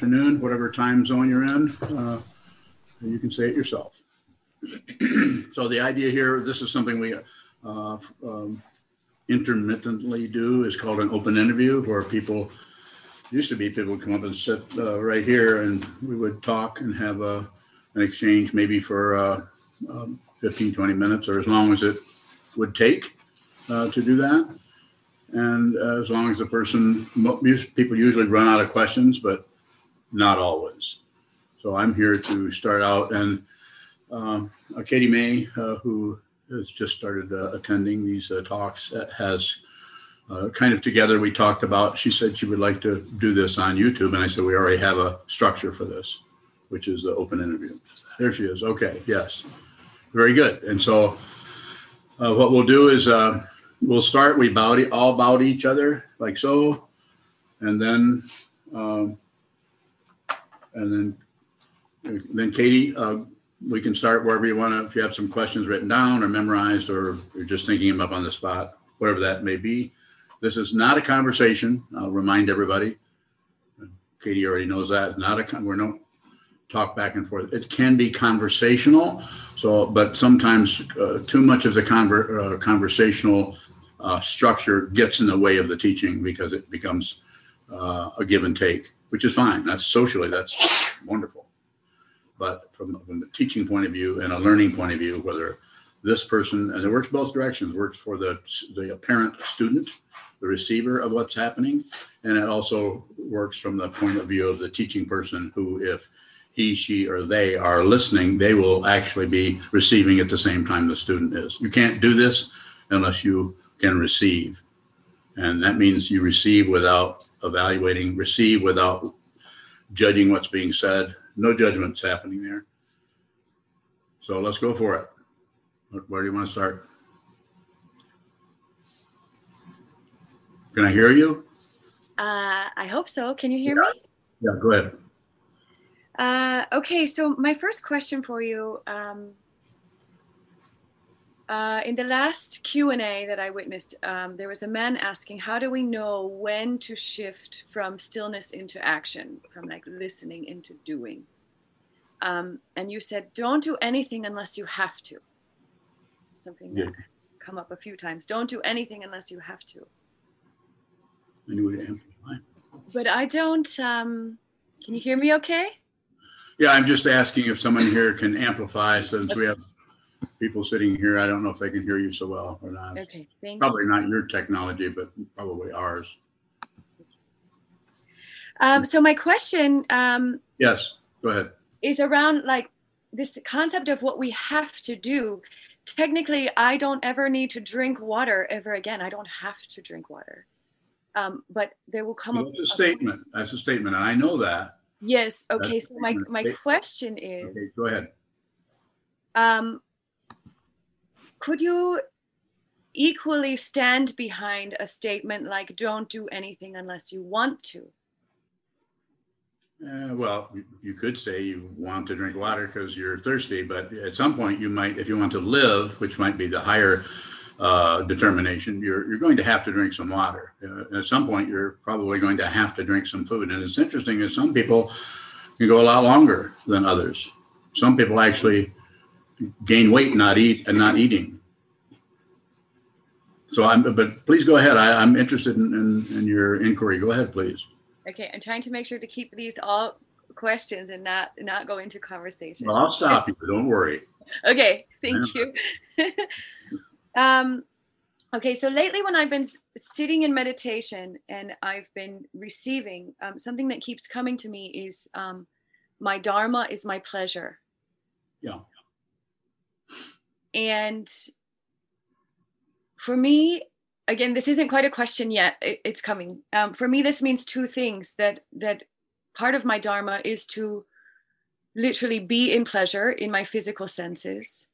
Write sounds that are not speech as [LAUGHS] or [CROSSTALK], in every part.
afternoon, whatever time zone you're in. Uh, you can say it yourself. [CLEARS THROAT] so the idea here, this is something we uh, um, intermittently do, is called an open interview, where people used to be people would come up and sit uh, right here, and we would talk and have a, an exchange, maybe for uh, um, 15, 20 minutes, or as long as it would take uh, to do that. And uh, as long as the person, people usually run out of questions, but not always. So I'm here to start out. And um, uh, Katie May, uh, who has just started uh, attending these uh, talks, uh, has kind of together we talked about. She said she would like to do this on YouTube, and I said we already have a structure for this, which is the open interview. There she is. Okay, yes, very good. And so what we'll do is we'll start. We bow all bow to each other like so, and then um, and then then Katie, uh, we can start wherever you want to. If you have some questions written down or memorized, or you're just thinking them up on the spot, whatever that may be. This is not a conversation. I'll remind everybody. Katie already knows that. It's not a. We're no talk back and forth. It can be conversational. So, but sometimes uh, too much of the conver- uh, conversational uh, structure gets in the way of the teaching because it becomes uh, a give and take, which is fine. That's socially, that's wonderful. But from, from a teaching point of view and a learning point of view, whether this person, and it works both directions, works for the, the parent student, the receiver of what's happening, and it also works from the point of view of the teaching person who, if he, she, or they are listening, they will actually be receiving at the same time the student is. You can't do this unless you can receive. And that means you receive without evaluating, receive without judging what's being said. No judgments happening there. So let's go for it. Where do you want to start? Can I hear you? Uh, I hope so. Can you hear yeah. me? Yeah, go ahead. Uh, okay, so my first question for you um, uh, in the last q&a that i witnessed um, there was a man asking how do we know when to shift from stillness into action from like listening into doing? Um, and you said don't do anything unless you have to. This is something yeah. that's come up a few times. Don't do anything unless you have to. Anyway, but i don't um, can you hear me okay? Yeah i'm just asking if someone here can amplify since we have people sitting here, I don't know if they can hear you so well or not. Okay, thank Probably not your technology, but probably ours. Um, so my question um, Yes, go ahead. is around like this concept of what we have to do. Technically, I don't ever need to drink water ever again. I don't have to drink water. Um, but there will come That's a statement. That's a statement. And I know that. Yes. Okay. a So my my Okay. question Okay, is, go ahead. um, could you equally stand behind a statement like "Don't do anything unless you want to"? Uh, well, you- could say you want to drink water because you're thirsty, but at some point you might, if you want to live, which might be the higher uh, determination, you're, you're going to have to drink some water. Uh, at some point, you're probably going to have to drink some food. And it's interesting that some people can go a lot longer than others. Some people actually gain weight not eat and not eating. So I'm, but please go ahead. I, I'm interested in, in, in your inquiry. Go ahead, please. Okay, I'm trying to make sure to keep these all questions and not not go into conversation. Well, I'll stop you. Don't worry. [LAUGHS] Okay, thank you. [LAUGHS] um, okay, so lately when I've been sitting in meditation and I've been receiving, um, something that keeps coming to me is um, my dharma is my pleasure. Yeah. And for me, again, this isn't quite a question yet. It's coming. Um, for me, this means two things. That that part of my dharma is to literally be in pleasure in my physical senses,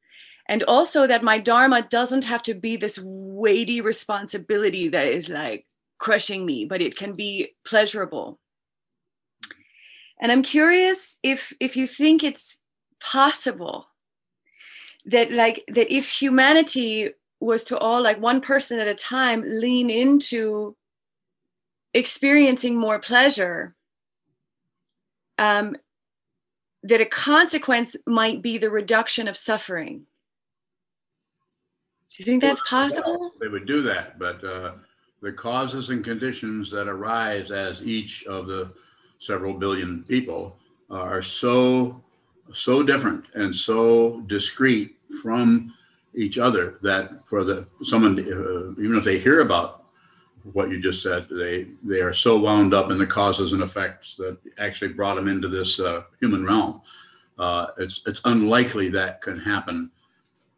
and also that my dharma doesn't have to be this weighty responsibility that is like crushing me, but it can be pleasurable. And I'm curious if if you think it's possible that like that if humanity was to all like one person at a time lean into experiencing more pleasure um, that a consequence might be the reduction of suffering. Do you think that's possible? They would do that, but uh, the causes and conditions that arise as each of the several billion people are so so different and so discrete from each other that for the someone uh, even if they hear about what you just said they they are so wound up in the causes and effects that actually brought them into this uh, human realm. Uh, it's it's unlikely that can happen.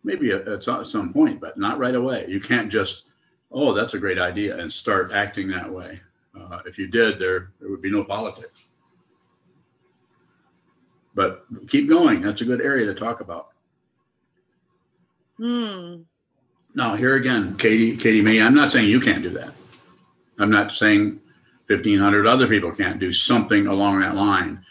Maybe at, some point but not right away. You can't just oh that's a great idea and start acting that way. Uh, if you did there there would be no politics. But keep going. That's a good area to talk about Hmm. Now, here again, Katie, Katie May, I'm not saying you can't do that. I'm not saying 1,500 other people can't do something along that line.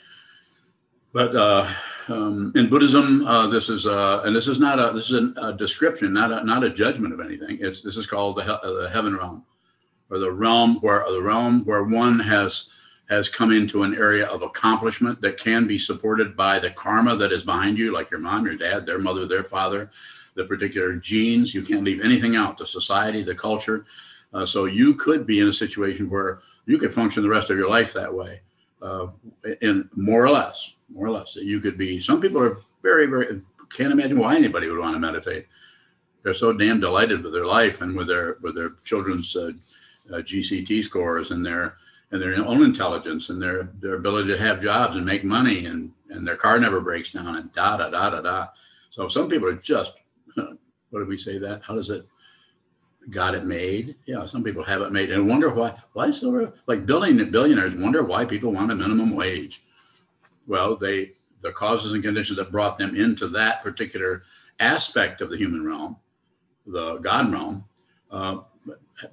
But uh, um, in Buddhism, uh, this is uh, and this is not a this is a, a, description, not a not a judgment of anything. It's this is called the, he- the heaven realm, or the realm where the realm where one has has come into an area of accomplishment that can be supported by the karma that is behind you, like your mom, your dad, their mother, their father, the particular genes. You can't leave anything out the society, the culture. Uh, so you could be in a situation where you could function the rest of your life that way, uh, in more or less, more or less. You could be. Some people are very, very can't imagine why anybody would want to meditate. They're so damn delighted with their life and with their with their children's uh, uh GCT scores and their and their own intelligence and their their ability to have jobs and make money and and their car never breaks down and da da da da da. So some people are just what did we say that? How does it got it made? Yeah, some people have it made and wonder why. Why so like billion billionaires wonder why people want a minimum wage. Well, they the causes and conditions that brought them into that particular aspect of the human realm, the God realm, uh,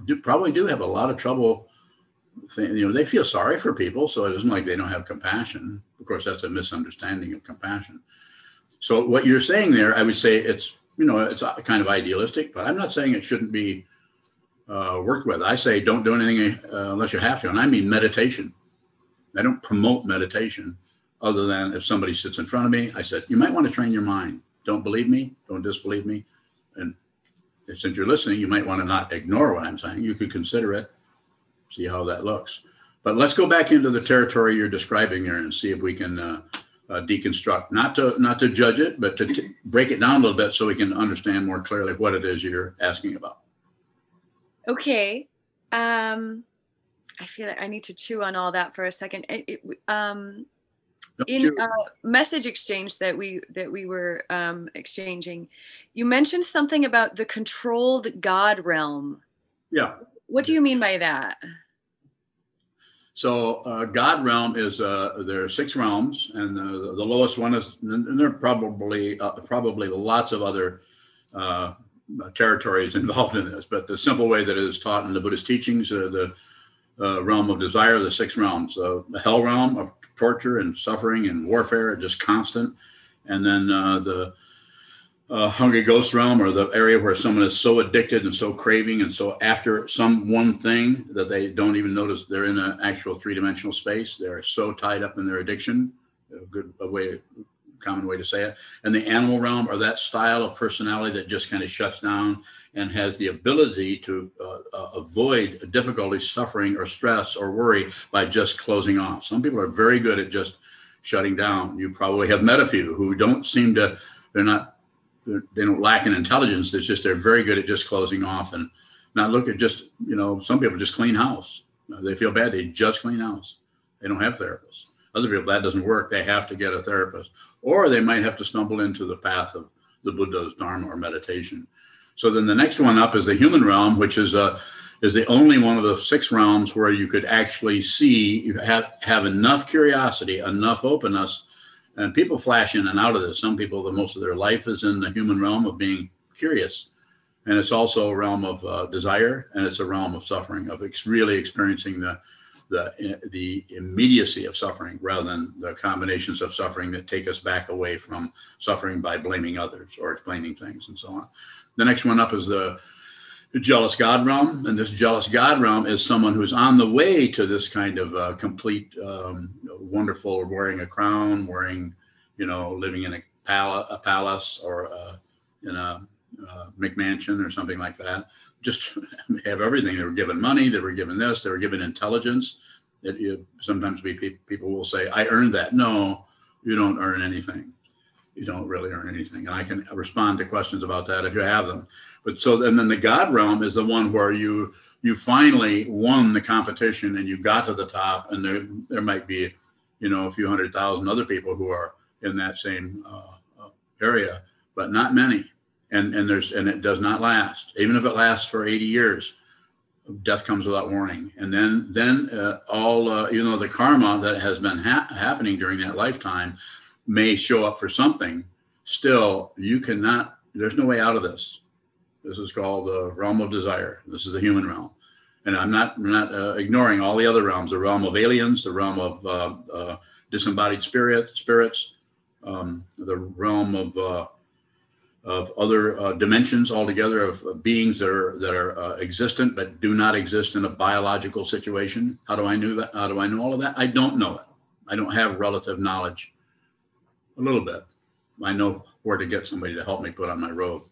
do, probably do have a lot of trouble. you know, they feel sorry for people, so it isn't like they don't have compassion. Of course, that's a misunderstanding of compassion. So what you're saying there, I would say it's you know, it's kind of idealistic, but I'm not saying it shouldn't be uh, worked with. I say don't do anything uh, unless you have to, and I mean meditation. I don't promote meditation other than if somebody sits in front of me, I said, you might want to train your mind. Don't believe me, don't disbelieve me. And since you're listening, you might want to not ignore what I'm saying. You could consider it, see how that looks. But let's go back into the territory you're describing here and see if we can uh, uh, deconstruct, not to not to judge it, but to t- break it down a little bit so we can understand more clearly what it is you're asking about. Okay, um, I feel like I need to chew on all that for a second. It, it, um, in a message exchange that we that we were um, exchanging, you mentioned something about the controlled God realm. Yeah. What do you mean by that? So uh, God realm is uh, there are six realms, and uh, the lowest one is, and there are probably uh, probably lots of other uh, territories [LAUGHS] involved in this. But the simple way that it is taught in the Buddhist teachings, uh, the realm of desire, the six realms, the hell realm of torture and suffering and warfare, just constant, and then the uh, hungry ghost realm or the area where someone is so addicted and so craving and so after some one thing that they don't even notice they're in an actual three-dimensional space they're so tied up in their addiction a good a way common way to say it. And the animal realm or that style of personality that just kind of shuts down and has the ability to uh, uh, avoid difficulty suffering or stress or worry by just closing off. Some people are very good at just shutting down. You probably have met a few who don't seem to they're not they don't lack in intelligence. It's just they're very good at just closing off and not look at just you know some people just clean house. They feel bad. They just clean house. They don't have therapists. Other people that doesn't work. They have to get a therapist, or they might have to stumble into the path of the Buddha's Dharma or meditation. So then the next one up is the human realm, which is a uh, is the only one of the six realms where you could actually see you have have enough curiosity, enough openness and people flash in and out of this. Some people, the most of their life is in the human realm of being curious, and it's also a realm of uh, desire, and it's a realm of suffering, of ex- really experiencing the the the immediacy of suffering rather than the combinations of suffering that take us back away from suffering by blaming others or explaining things and so on. The next one up is the jealous God realm. And this jealous God realm is someone who's on the way to this kind of uh, complete um, wonderful wearing a crown, wearing, you know, living in a, pal- a palace or uh, in a, a McMansion or something like that. Just [LAUGHS] have everything. They were given money. They were given this. They were given intelligence. It, you, sometimes we, people will say, "I earned that." No, you don't earn anything. You don't really earn anything. And I can respond to questions about that if you have them. But so and then the God realm is the one where you you finally won the competition and you got to the top, and there there might be, you know, a few hundred thousand other people who are in that same uh, uh area, but not many. And and there's and it does not last. Even if it lasts for 80 years death comes without warning. And then then uh, all uh, even though the karma that has been ha- happening during that lifetime may show up for something still you cannot there's no way out of this this is called the realm of desire this is the human realm and i'm not I'm not uh, ignoring all the other realms the realm of aliens the realm of uh, uh, disembodied spirit spirits um, the realm of uh, of other uh, dimensions altogether of, of, beings that are that are uh, existent but do not exist in a biological situation. How do I know that? How do I know all of that? I don't know it. I don't have relative knowledge. A little bit. I know where to get somebody to help me put on my robe.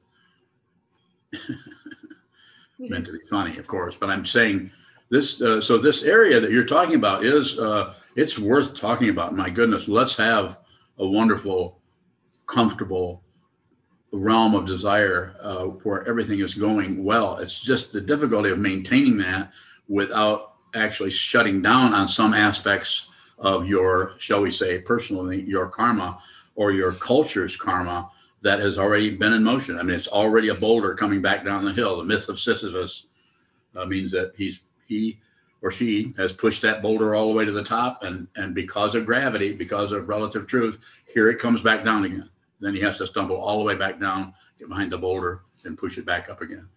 Meant to be funny, of course, but I'm saying this. Uh, so this area that you're talking about is uh, it's worth talking about. My goodness, let's have a wonderful, comfortable realm of desire uh, where everything is going well. It's just the difficulty of maintaining that without actually shutting down on some aspects of your, shall we say, personally, your karma or your culture's karma that has already been in motion. I mean, it's already a boulder coming back down the hill. The myth of Sisyphus uh, means that he's he or she has pushed that boulder all the way to the top, and and because of gravity, because of relative truth, here it comes back down again. Then he has to stumble all the way back down, get behind the boulder, and push it back up again.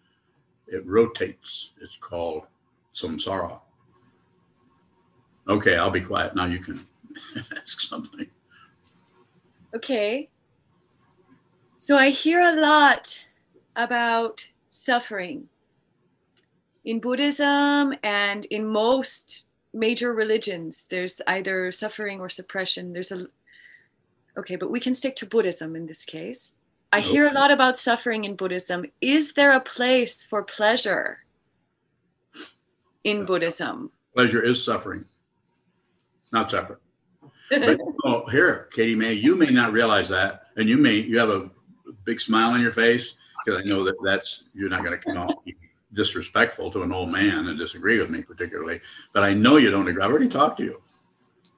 It rotates. It's called samsara. Okay, I'll be quiet. Now you can [LAUGHS] ask something. Okay. So I hear a lot about suffering in Buddhism and in most major religions. There's either suffering or suppression. There's a Okay, but we can stick to Buddhism in this case. I hear a lot about suffering in Buddhism. Is there a place for pleasure in Buddhism? Pleasure is suffering, not separate. but [LAUGHS] oh, here, Katie May, you may not realize that, and you may you have a big smile on your face because I know that that's you're not going to come out disrespectful to an old man and disagree with me particularly. But I know you don't agree. I've already talked to you.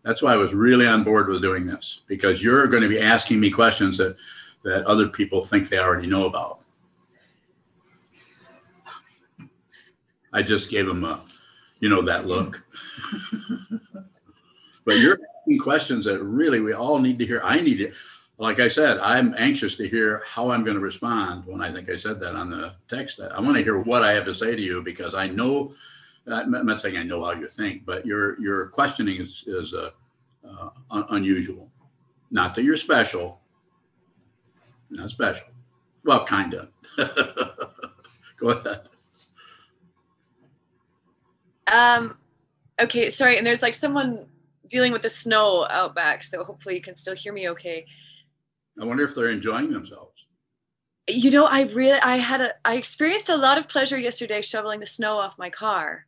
That's why I was really on board with doing this because you're going to be asking me questions that that other people think they already know about. I just gave him a, you know, that look. [LAUGHS] but you're asking questions that really we all need to hear. I need it. Like I said, I'm anxious to hear how I'm going to respond when I think I said that on the text. I want to hear what I have to say to you because I know I'm not saying I know how you think, but your your questioning is is uh, uh, un- unusual. Not that you're special. Not special. Well, kind of. [LAUGHS] Go ahead. Um. Okay. Sorry. And there's like someone dealing with the snow out back, so hopefully you can still hear me okay. I wonder if they're enjoying themselves you know i really i had a i experienced a lot of pleasure yesterday shoveling the snow off my car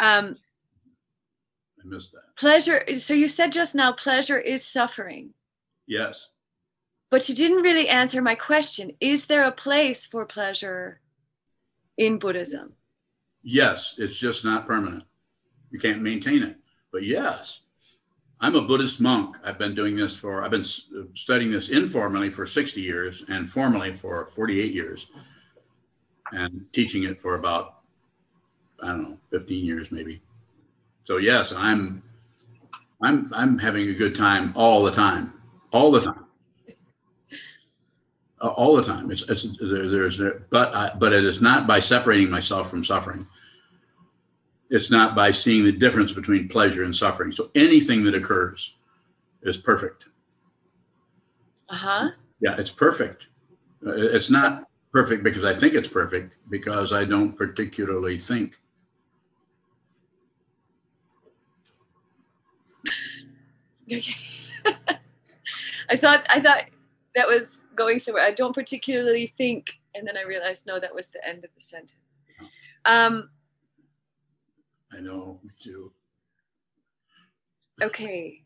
um, I missed that. Pleasure. So you said just now, pleasure is suffering. Yes. But you didn't really answer my question. Is there a place for pleasure in Buddhism? Yes, it's just not permanent. You can't maintain it. But yes, I'm a Buddhist monk. I've been doing this for, I've been studying this informally for 60 years and formally for 48 years and teaching it for about I don't know, 15 years maybe. So yes, I'm I'm I'm having a good time all the time, all the time, all the time. It's, it's there, there's but I, but it is not by separating myself from suffering. It's not by seeing the difference between pleasure and suffering. So anything that occurs is perfect. Uh huh. Yeah, it's perfect. It's not perfect because I think it's perfect because I don't particularly think [LAUGHS] Okay. I thought I thought that was going somewhere. I don't particularly think, and then I realized no, that was the end of the sentence. Um, I know, me too. okay.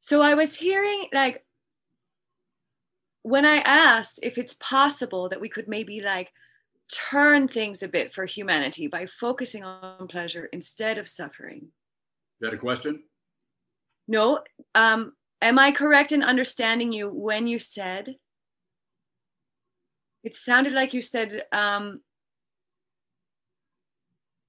So I was hearing like when I asked if it's possible that we could maybe like turn things a bit for humanity by focusing on pleasure instead of suffering. Is that a question? No. Um, am I correct in understanding you when you said it sounded like you said um,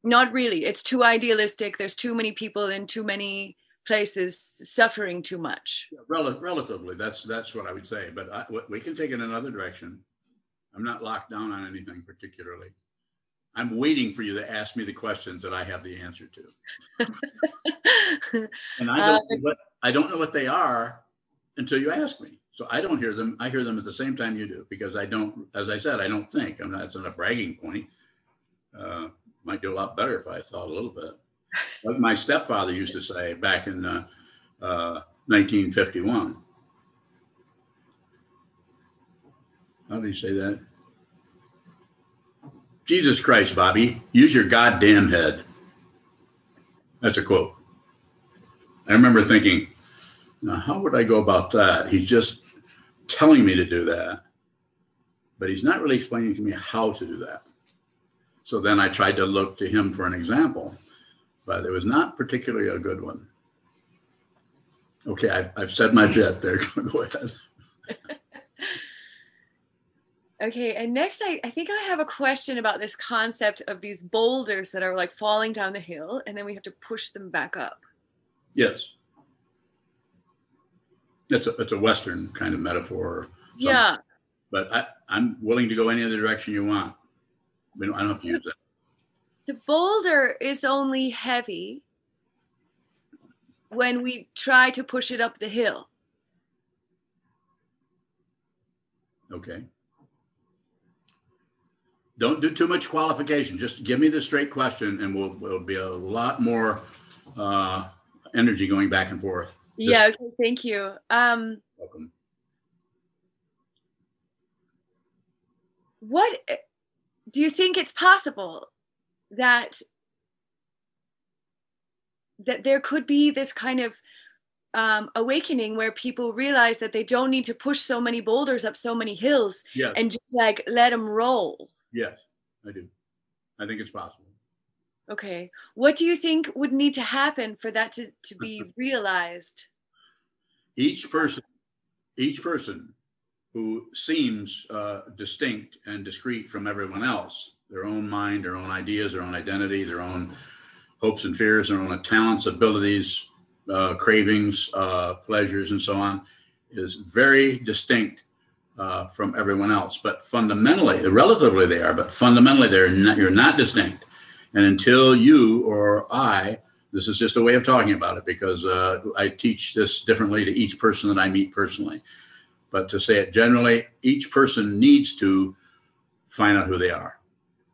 not really it's too idealistic there's too many people in too many places suffering too much Rel- relatively, that's that's what I would say. But I, we can take it another direction. I'm not locked down on anything particularly. I'm waiting for you to ask me the questions that I have the answer to. [LAUGHS] and I don't, uh, what, I don't know what they are until you ask me. So I don't hear them. I hear them at the same time you do because I don't, as I said, I don't think. I'm not, it's not a bragging point. Uh, might do a lot better if I thought a little bit. Like my stepfather used to say back in uh, uh, 1951. How did he say that? Jesus Christ, Bobby, use your goddamn head. That's a quote. I remember thinking, now, how would I go about that? He's just telling me to do that, but he's not really explaining to me how to do that. So then I tried to look to him for an example, but it was not particularly a good one. Okay, I've, I've said my bit there. [LAUGHS] go ahead. [LAUGHS] Okay, and next I, I think I have a question about this concept of these boulders that are like falling down the hill and then we have to push them back up. Yes. It's a it's a Western kind of metaphor. Yeah. But I, I'm willing to go any other direction you want. I don't, I don't have to use that. The boulder is only heavy when we try to push it up the hill. Okay. Don't do too much qualification. Just give me the straight question, and we'll we'll be a lot more uh, energy going back and forth. Yeah. Okay. Thank you. Um, welcome. What do you think it's possible that that there could be this kind of um, awakening where people realize that they don't need to push so many boulders up so many hills yes. and just like let them roll. Yes, I do. I think it's possible. Okay. What do you think would need to happen for that to, to be [LAUGHS] realized? Each person, each person who seems uh, distinct and discrete from everyone else, their own mind, their own ideas, their own identity, their own hopes and fears, their own talents, abilities, uh, cravings, uh, pleasures, and so on, is very distinct uh, from everyone else. But fundamentally, relatively they are, but fundamentally they're not, you're not distinct. And until you or I, this is just a way of talking about it because uh, I teach this differently to each person that I meet personally. But to say it generally, each person needs to find out who they are.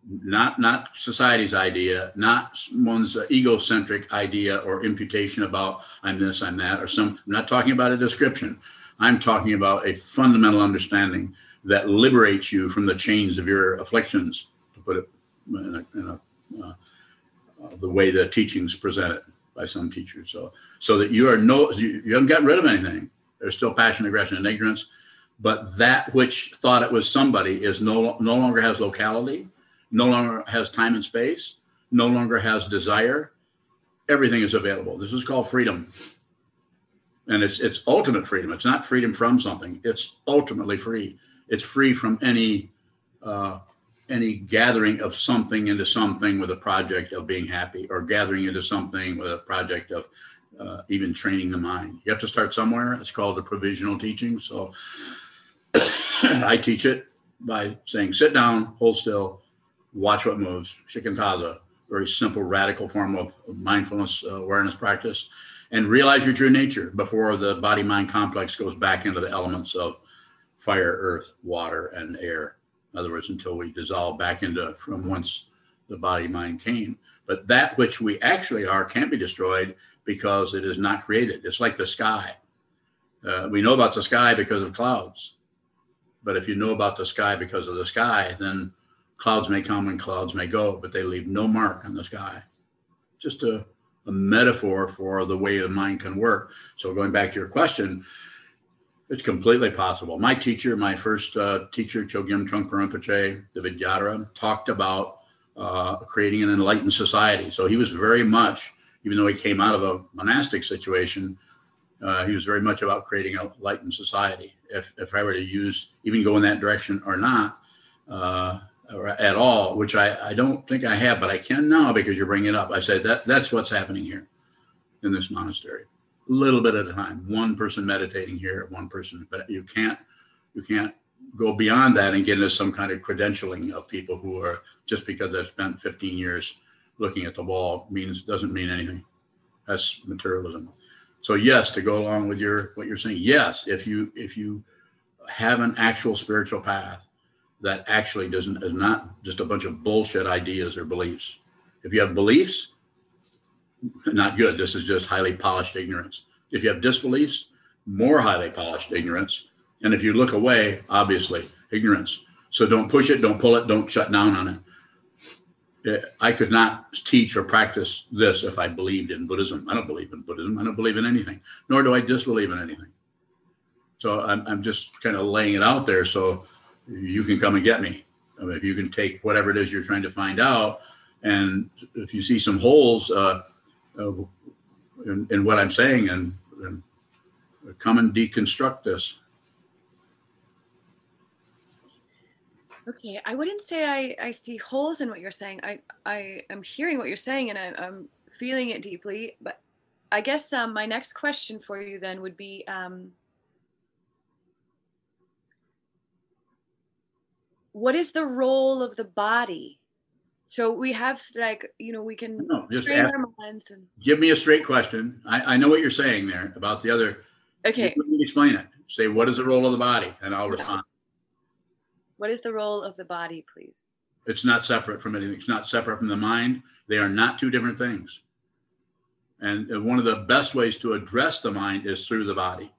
Not not society's idea, not one's egocentric idea or imputation about I'm this, I'm that, or some. I'm not talking about a description. I'm talking about a fundamental understanding that liberates you from the chains of your afflictions, to put it in a, in a the way the teachings presented by some teachers. So, so that you are no, you, you haven't gotten rid of anything. There's still passion, aggression, and ignorance, but that which thought it was somebody is no no longer has locality, no longer has time and space, no longer has desire. Everything is available. This is called freedom, and it's it's ultimate freedom. It's not freedom from something. It's ultimately free. It's free from any uh, any gathering of something into something with a project of being happy or gathering into something with a project of uh, even training the mind. You have to start somewhere. It's called the provisional teaching. So [COUGHS] I teach it by saying, sit down, hold still, watch what moves. Shikantaza, very simple, radical form of mindfulness uh, awareness practice, and realize your true nature before the body mind complex goes back into the elements of fire, earth, water, and air in other words, until we dissolve back into from whence the body mind came. But that which we actually are can't be destroyed because it is not created. It's like the sky. Uh, we know about the sky because of clouds. But if you know about the sky because of the sky, then clouds may come and clouds may go, but they leave no mark on the sky. Just a, a metaphor for the way the mind can work. So going back to your question, it's completely possible. My teacher, my first uh, teacher, Chogyam Trungpa Rinpoche, the Vidyadhara, talked about uh, creating an enlightened society. So he was very much, even though he came out of a monastic situation, uh, he was very much about creating a enlightened society. If, if I were to use, even go in that direction or not, uh, or at all, which I, I don't think I have, but I can now because you're bringing it up. I said that that's what's happening here in this monastery. Little bit at a time, one person meditating here, one person, but you can't, you can't go beyond that and get into some kind of credentialing of people who are just because they've spent 15 years looking at the wall means doesn't mean anything. That's materialism. So yes, to go along with your what you're saying, yes, if you if you have an actual spiritual path that actually doesn't is not just a bunch of bullshit ideas or beliefs. If you have beliefs, not good. This is just highly polished ignorance. If you have disbeliefs, more highly polished ignorance. And if you look away, obviously, ignorance. So don't push it, don't pull it, don't shut down on it. I could not teach or practice this if I believed in Buddhism. I don't believe in Buddhism. I don't believe in anything, nor do I disbelieve in anything. So I'm, I'm just kind of laying it out there so you can come and get me. I mean, if you can take whatever it is you're trying to find out, and if you see some holes uh, in, in, what I'm saying, and, and come and deconstruct this. Okay, I wouldn't say I, I see holes in what you're saying. I, I am hearing what you're saying and I, am feeling it deeply. But I guess um, my next question for you then would be um, what is the role of the body? So we have like, you know, we can no, just train ask, our minds and give me a straight question. I, I know what you're saying there about the other. Okay. Explain it. Say, what is the role of the body? And I'll respond. What is the role of the body, please? It's not separate from anything. It's not separate from the mind. They are not two different things. And uh, one of the best ways to address the mind is through the body,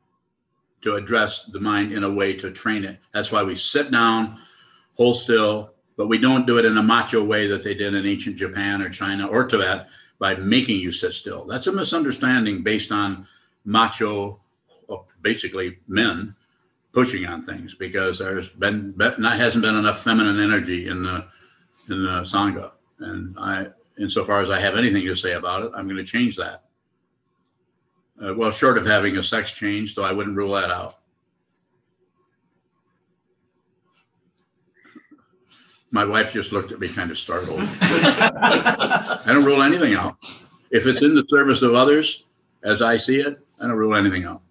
to address the mind in a way to train it. That's why we sit down, hold still, but we don't do it in a macho way that they did in ancient Japan or China or Tibet by making you sit still. That's a misunderstanding based on macho, basically men pushing on things because there's been, been not hasn't been enough feminine energy in the in the sangha, and I, insofar as I have anything to say about it, I'm going to change that. Uh, well, short of having a sex change, though I wouldn't rule that out. My wife just looked at me kind of startled. I don't rule anything out. If it's in the service of others, as I see it, I don't rule anything out.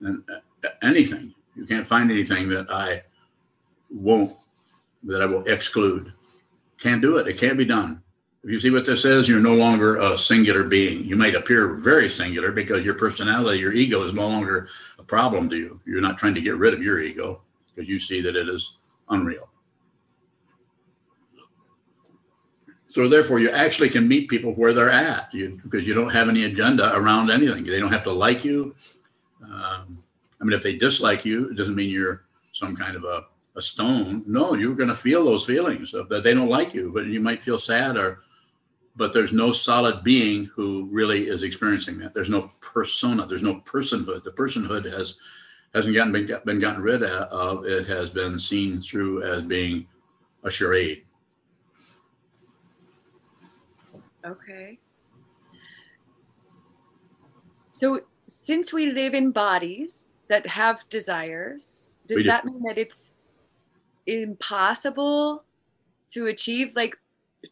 And uh, anything. You can't find anything that I won't, that I will exclude. Can't do it. It can't be done. If you see what this is, you're no longer a singular being. You might appear very singular because your personality, your ego is no longer a problem to you. You're not trying to get rid of your ego because you see that it is unreal. So therefore, you actually can meet people where they're at you, because you don't have any agenda around anything. They don't have to like you. Um, I mean, if they dislike you, it doesn't mean you're some kind of a, a stone. No, you're going to feel those feelings of that they don't like you, but you might feel sad or, but there's no solid being who really is experiencing that. There's no persona. There's no personhood. The personhood has hasn't gotten been, been gotten rid of. It has been seen through as being a charade. Okay. So since we live in bodies, that have desires does that mean that it's impossible to achieve like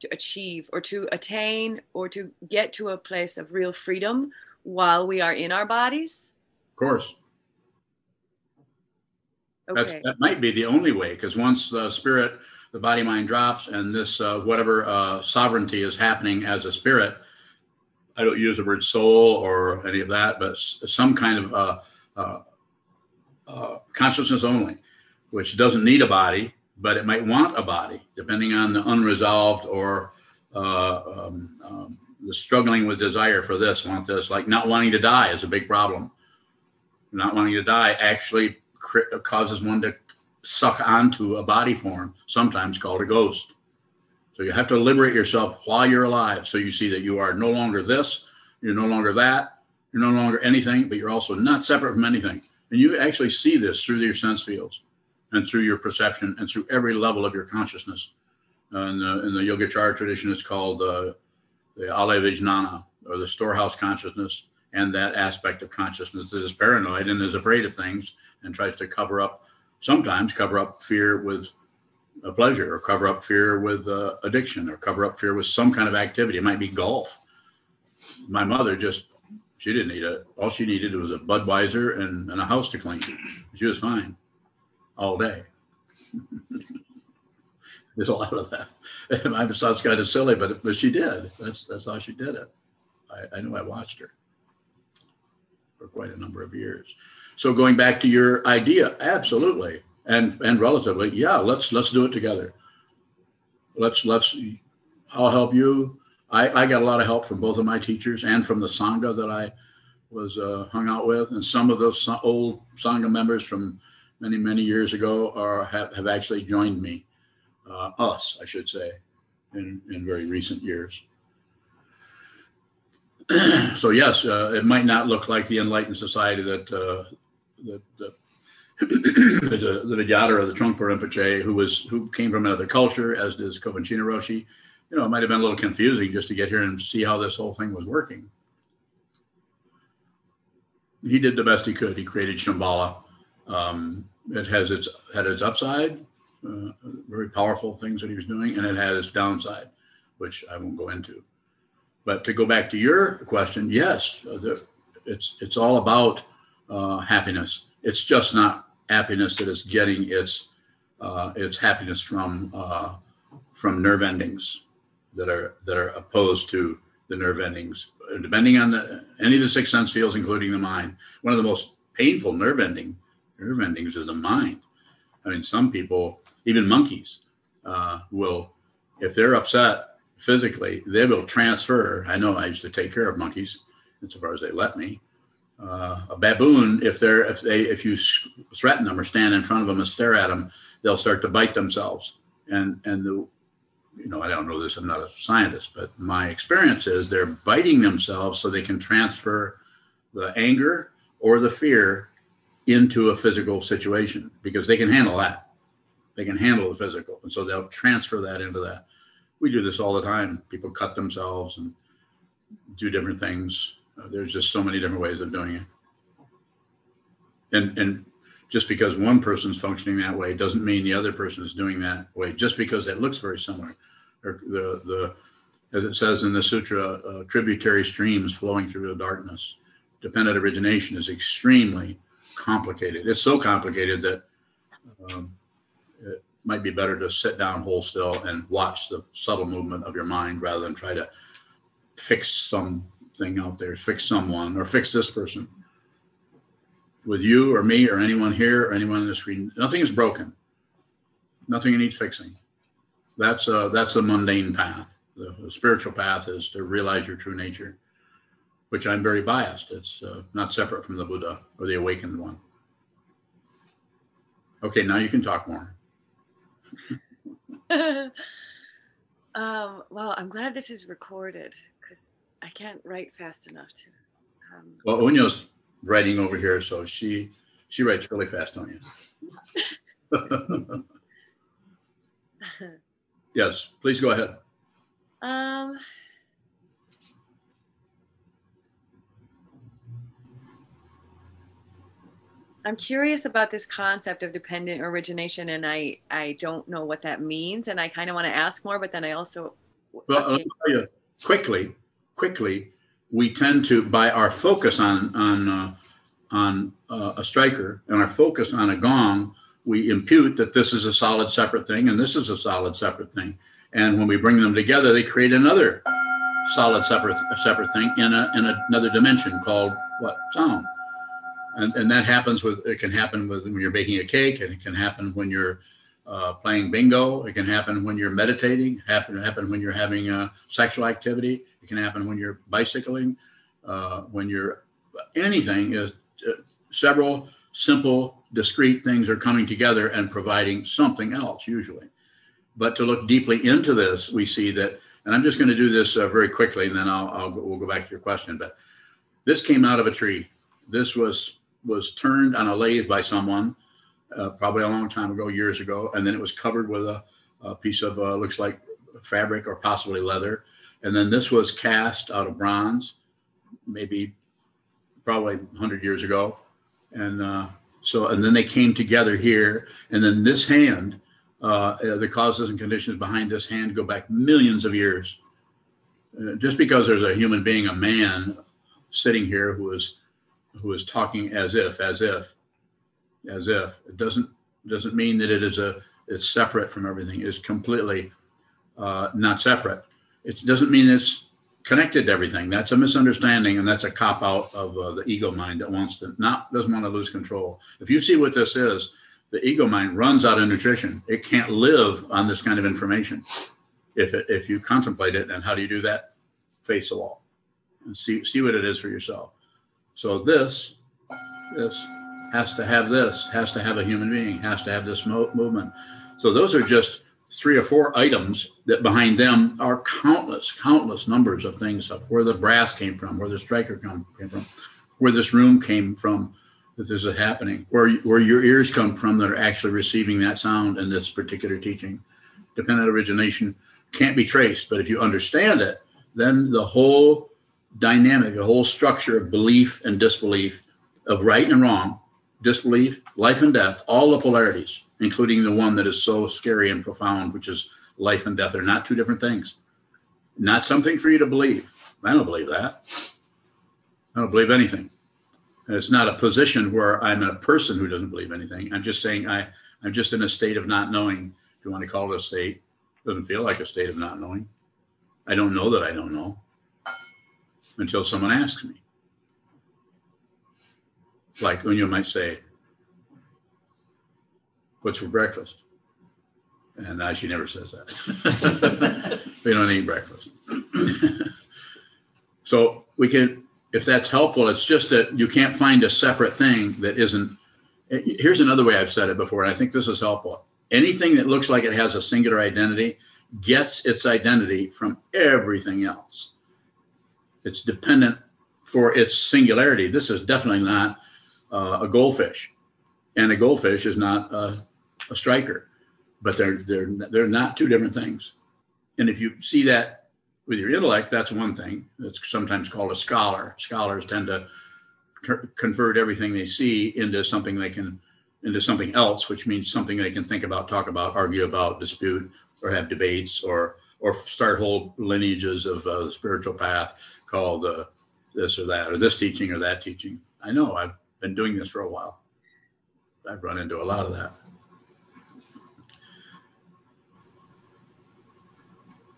to achieve or to attain or to get to a place of real freedom while we are in our bodies of course okay. that might be the only way because once the spirit the body mind drops and this uh, whatever uh, sovereignty is happening as a spirit i don't use the word soul or any of that but some kind of uh, uh, uh, consciousness only, which doesn't need a body, but it might want a body, depending on the unresolved or uh, um, um, the struggling with desire for this, want this, like not wanting to die is a big problem. Not wanting to die actually causes one to suck onto a body form, sometimes called a ghost. So you have to liberate yourself while you're alive. So you see that you are no longer this, you're no longer that, you're no longer anything, but you're also not separate from anything. And you actually see this through your sense fields and through your perception and through every level of your consciousness. And uh, in the Yogacara tradition, it's called uh, the Alaya Vijnana, or the storehouse consciousness, and that aspect of consciousness that is paranoid and is afraid of things and tries to cover up, sometimes cover up fear with a pleasure, or cover up fear with uh, addiction, or cover up fear with some kind of activity. It might be golf. My mother just, she didn't need it. All she needed was a Budweiser and, and a house to clean. She was fine all day. [LAUGHS] There's a lot of that. [LAUGHS] It sounds kind of silly, but but she did. That's that's how she did it. I, I knew I watched her for quite a number of years. So going back to your idea, absolutely, and and relatively, yeah. Let's let's do it together. Let's let's. I'll help you. I, I got a lot of help from both of my teachers and from the sangha that I was uh, hung out with, and some of those old sangha members from many many years ago are have, have actually joined me uh, us, I should say, in, in very recent years. [CLEARS THROAT] so yes, uh, it might not look like the enlightened society that uh, that the, the [COUGHS] Vidyadhara or the Trungpa Rinpoche, who was who came from another culture, as does Kobun Roshi. You know, it might have been a little confusing just to get here and see how this whole thing was working. He did the best he could. He created Shambhala. Um, it has its had its upside, uh, very powerful things that he was doing, and it had its downside, which I won't go into. But to go back to your question, yes, the, it's it's all about uh, happiness. It's just not happiness that is getting its uh, its happiness from uh, from nerve endings that are that are opposed to the nerve endings. Depending on the any of the six sense fields, including the mind, one of the most painful nerve ending nerve endings is the mind. I mean, some people even monkeys uh, will, if they're upset physically, they will transfer. I know I used to take care of monkeys as far as they let me. Uh, a baboon, if they're if they if you threaten them or stand in front of them and stare at them, they'll start to bite themselves. And and the you know I don't know this. I'm not a scientist, but my experience is they're biting themselves so they can transfer the anger or the fear into a physical situation because they can handle that they can handle the physical. And so they'll transfer that into that. We do this all the time. People cut themselves and do different things. Uh, there's just so many different ways of doing it. And, and just because one person's functioning that way doesn't mean the other person is doing that way, just because it looks very similar. Or the, the, as it says in the sutra, uh, tributary streams flowing through the darkness. Dependent origination is extremely complicated. It's so complicated that um, it might be better to sit down whole still and watch the subtle movement of your mind rather than try to fix something out there, fix someone, or fix this person. With you or me or anyone here or anyone in the screen, nothing is broken. Nothing needs fixing. That's a, that's a mundane path. The, the spiritual path is to realize your true nature, which I'm very biased. It's uh, not separate from the Buddha or the awakened one. Okay, now you can talk more. [LAUGHS] um, well, I'm glad this is recorded because I can't write fast enough to. Um... Well, Unyo's writing over here, so she she writes really fast, don't you? [LAUGHS] yes, please go ahead. Um, I'm curious about this concept of dependent origination, and I I don't know what that means, and I kind of want to ask more, but then I also well, okay. you, quickly, quickly, we tend to by our focus on on uh, on uh, a striker and our focus on a gong, we impute that this is a solid separate thing and this is a solid separate thing, and when we bring them together, they create another solid separate separate thing in a in another dimension called what sound and, and that happens with it can happen with when you're baking a cake and it can happen when you're uh, playing bingo. It can happen when you're meditating. Happen happen when you're having uh, sexual activity. It can happen when you're bicycling. Uh, when you're anything is uh, several simple, discrete things are coming together and providing something else usually. But to look deeply into this, we see that, and I'm just going to do this uh, very quickly, and then I'll, I'll go, we'll go back to your question. But this came out of a tree. This was was turned on a lathe by someone, uh, probably a long time ago, years ago, and then it was covered with a, a piece of uh, looks like fabric or possibly leather, and then this was cast out of bronze, maybe probably 100 years ago, and uh, so and then they came together here, and then this hand, uh, the causes and conditions behind this hand go back millions of years. Uh, just because there's a human being, a man, sitting here who is who is talking as if, as if, as if. It doesn't doesn't mean that it is a it's separate from everything. It's completely uh, not separate. It doesn't mean it's connected to everything. That's a misunderstanding, and that's a cop out of uh, the ego mind that wants to not doesn't want to lose control. If you see what this is, the ego mind runs out of nutrition. It can't live on this kind of information. If it, if you contemplate it, and how do you do that? Face the wall and see see what it is for yourself. So this, this has to have this, has to have a human being, has to have this mo- movement. So those are just three or four items that behind them are countless, countless numbers of things of where the brass came from, where the striker came from, where this room came from, that this is happening, where where your ears come from that are actually receiving that sound in this particular teaching. Dependent origination can't be traced, but if you understand it, then the whole dynamic, the whole structure of belief and disbelief, of right and wrong, disbelief, life and death, all the polarities, including the one that is so scary and profound, which is life and death, are not two different things. Not something for you to believe. I don't believe that. I don't believe anything. And it's not a position where I'm a person who doesn't believe anything. I'm just saying I, I'm just in a state of not knowing. If you want to call it a state, it doesn't feel like a state of not knowing. I don't know that I don't know until someone asks me. Like when you might say, What's for breakfast? And now she never says that. [LAUGHS] we don't eat breakfast. [CLEARS THROAT] so we can, if that's helpful, it's just that you can't find a separate thing that isn't. Here's another way I've said it before, and I think this is helpful. Anything that looks like it has a singular identity gets its identity from everything else it's dependent for its singularity. This is definitely not uh, a goldfish, and a goldfish is not a, a striker, but they're they're they're not two different things. And if you see that with your intellect, that's one thing. It's sometimes called a scholar. Scholars tend to convert everything they see into something they can into something else, which means something they can think about, talk about, argue about, dispute, or have debates, or or start whole lineages of uh, the spiritual path called uh, this or that, or this teaching or that teaching. I know I've been doing this for a while. I've run into a lot of that.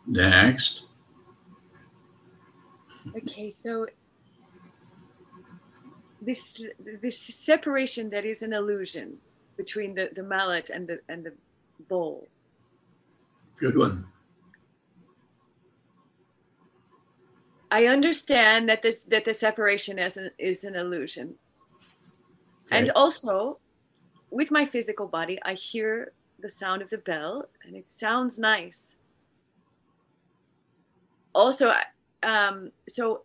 Next. Okay, so this this separation that is an illusion between the, the mallet and the and the bowl. Good one. I understand that this that the separation is an, is an illusion. Okay. And also with my physical body, I hear the sound of the bell and it sounds nice. Also, um, so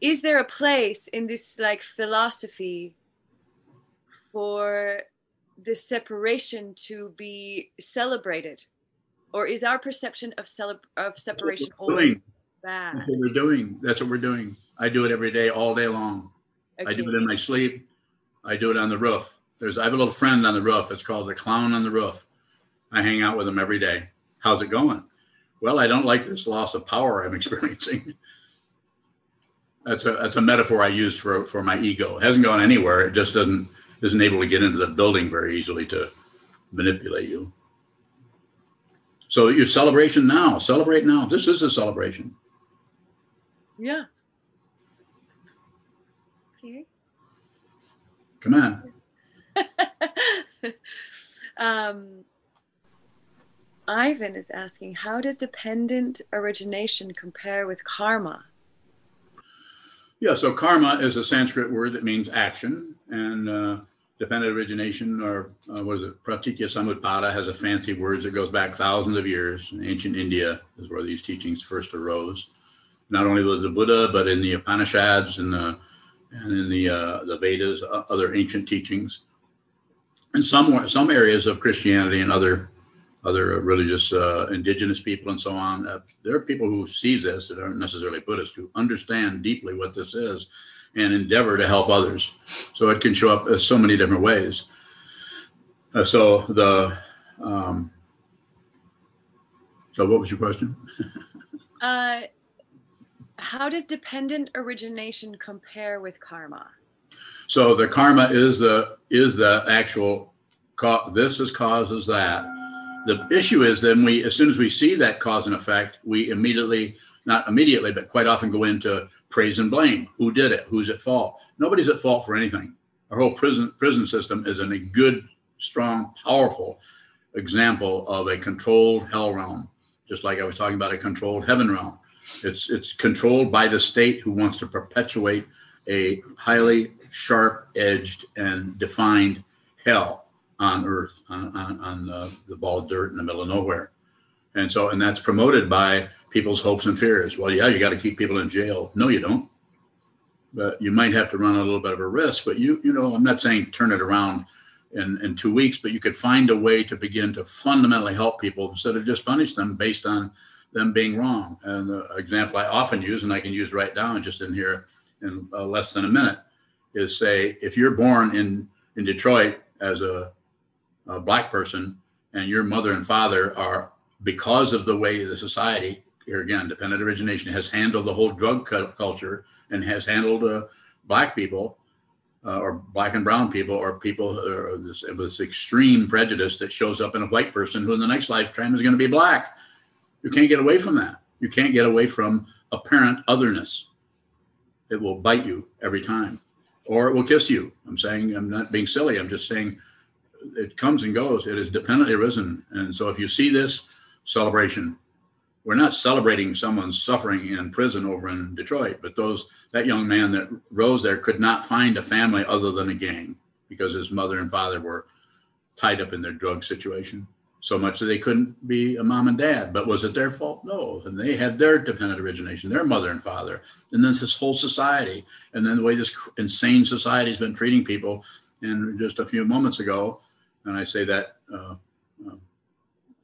is there a place in this like philosophy for the separation to be celebrated? or is our perception of celeb- of separation always bad? That's what we're doing. That's what we're doing. I do it every day, all day long. Okay. I do it in my sleep. I do it on the roof. There's I have a little friend on the roof. It's called the clown on the roof. I hang out with him every day. How's it going? Well, I don't like this loss of power I'm [LAUGHS] experiencing. that's a that's a metaphor I use for for my ego. It hasn't gone anywhere. It just doesn't isn't able to get into the building very easily to manipulate you. So your celebration now, celebrate now. This is a celebration. Yeah. Okay. Come on. [LAUGHS] um, Ivan is asking, how does dependent origination compare with karma? Yeah, so karma is a Sanskrit word that means action, and uh, dependent origination, or uh, what is it, pratitya samutpada, has a fancy word that goes back thousands of years. In ancient India is where these teachings first arose. Not only with the Buddha, but in the Upanishads and the and in the uh, the Vedas, other ancient teachings, and some some areas of Christianity and other other religious uh, indigenous people and so on. Uh, there are people who see this that aren't necessarily Buddhist who understand deeply what this is and endeavor to help others. So it can show up as so many different ways. Uh, so the um, so what was your question? [LAUGHS] uh, how does dependent origination compare with karma? So the karma is the is the actual this is causes that the issue is then we, as soon as we see that cause and effect, we immediately, not immediately, but quite often go into praise and blame. Who did it? Who's at fault? Nobody's at fault for anything. Our whole prison prison system is a good, strong, powerful example of a controlled hell realm, just like I was talking about a controlled heaven realm. It's it's controlled by the state who wants to perpetuate a highly sharp-edged and defined hell on Earth, on, on, on the, the ball of dirt in the middle of nowhere. And so, and that's promoted by people's hopes and fears. Well, yeah, you got to keep people in jail. No, you don't. But you might have to run a little bit of a risk. But you, you know, I'm not saying turn it around in, in two weeks, but you could find a way to begin to fundamentally help people instead of just punish them based on them being wrong. And the example I often use, and I can use right now, just in here in uh, less than a minute, is say if you're born in in Detroit as a a black person and your mother and father are because of the way the society here again dependent origination has handled the whole drug culture and has handled uh, black people uh, or black and brown people or people or this, this extreme prejudice that shows up in a white person who in the next lifetime is going to be black. You can't get away from that. You can't get away from apparent otherness. It will bite you every time or it will kiss you. I'm saying i'm not being silly i'm just saying it comes and goes. It is dependently risen. And so if you see this celebration, we're not celebrating someone's suffering in prison over in Detroit, but those that young man that rose there could not find a family other than a gang because his mother and father were tied up in their drug situation so much that they couldn't be a mom and dad. But was it their fault? No. And they had their dependent origination, their mother and father, and then this whole society, and then the way this insane society has been treating people. And just a few moments ago, and I say that uh, uh,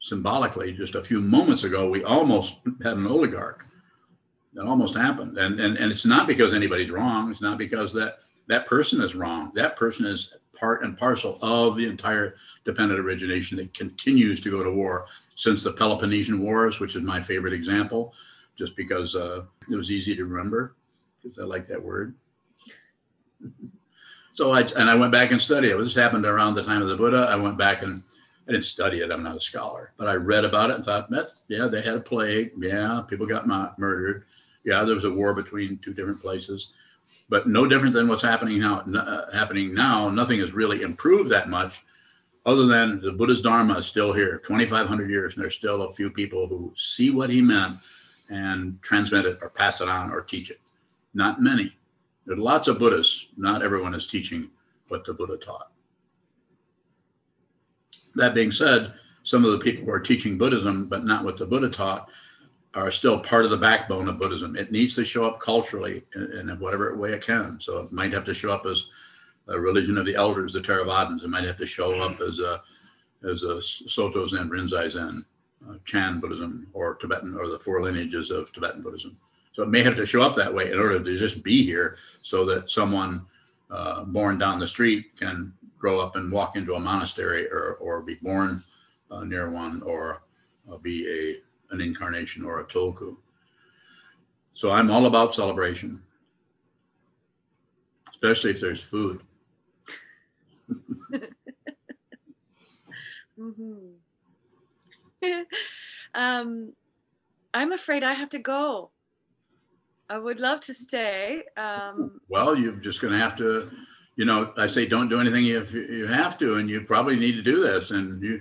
symbolically. Just a few moments ago, we almost had an oligarch. That almost happened, and and and it's not because anybody's wrong. It's not because that that person is wrong. That person is part and parcel of the entire dependent origination that continues to go to war since the Peloponnesian Wars, which is my favorite example, just because uh, it was easy to remember, because I like that word. [LAUGHS] So I and I went back and studied it. This happened around the time of the Buddha. I went back and I didn't study it. I'm not a scholar, but I read about it and thought, yeah, they had a plague. Yeah, people got murdered. Yeah, there was a war between two different places, but no different than what's happening now. Uh, happening now, nothing has really improved that much, other than the Buddha's Dharma is still here, 2,500 years, and there's still a few people who see what he meant and transmit it or pass it on or teach it. Not many. There are lots of Buddhists. Not everyone is teaching what the Buddha taught. That being said, some of the people who are teaching Buddhism, but not what the Buddha taught, are still part of the backbone of Buddhism. It needs to show up culturally in, in whatever way it can. So it might have to show up as a religion of the elders, the Theravadins. It might have to show up as a as a Soto Zen, Rinzai Zen, uh, Chan Buddhism, or Tibetan, or the four lineages of Tibetan Buddhism. So it may have to show up that way in order to just be here so that someone uh, born down the street can grow up and walk into a monastery or, or be born uh, near one or uh, be a, an incarnation or a tulku. So I'm all about celebration, especially if there's food. [LAUGHS] mm-hmm. [LAUGHS] um, I'm afraid I have to go. I would love to stay. Um, well, you're just going to have to you know, I say don't do anything if you have to, and you probably need to do this. And you,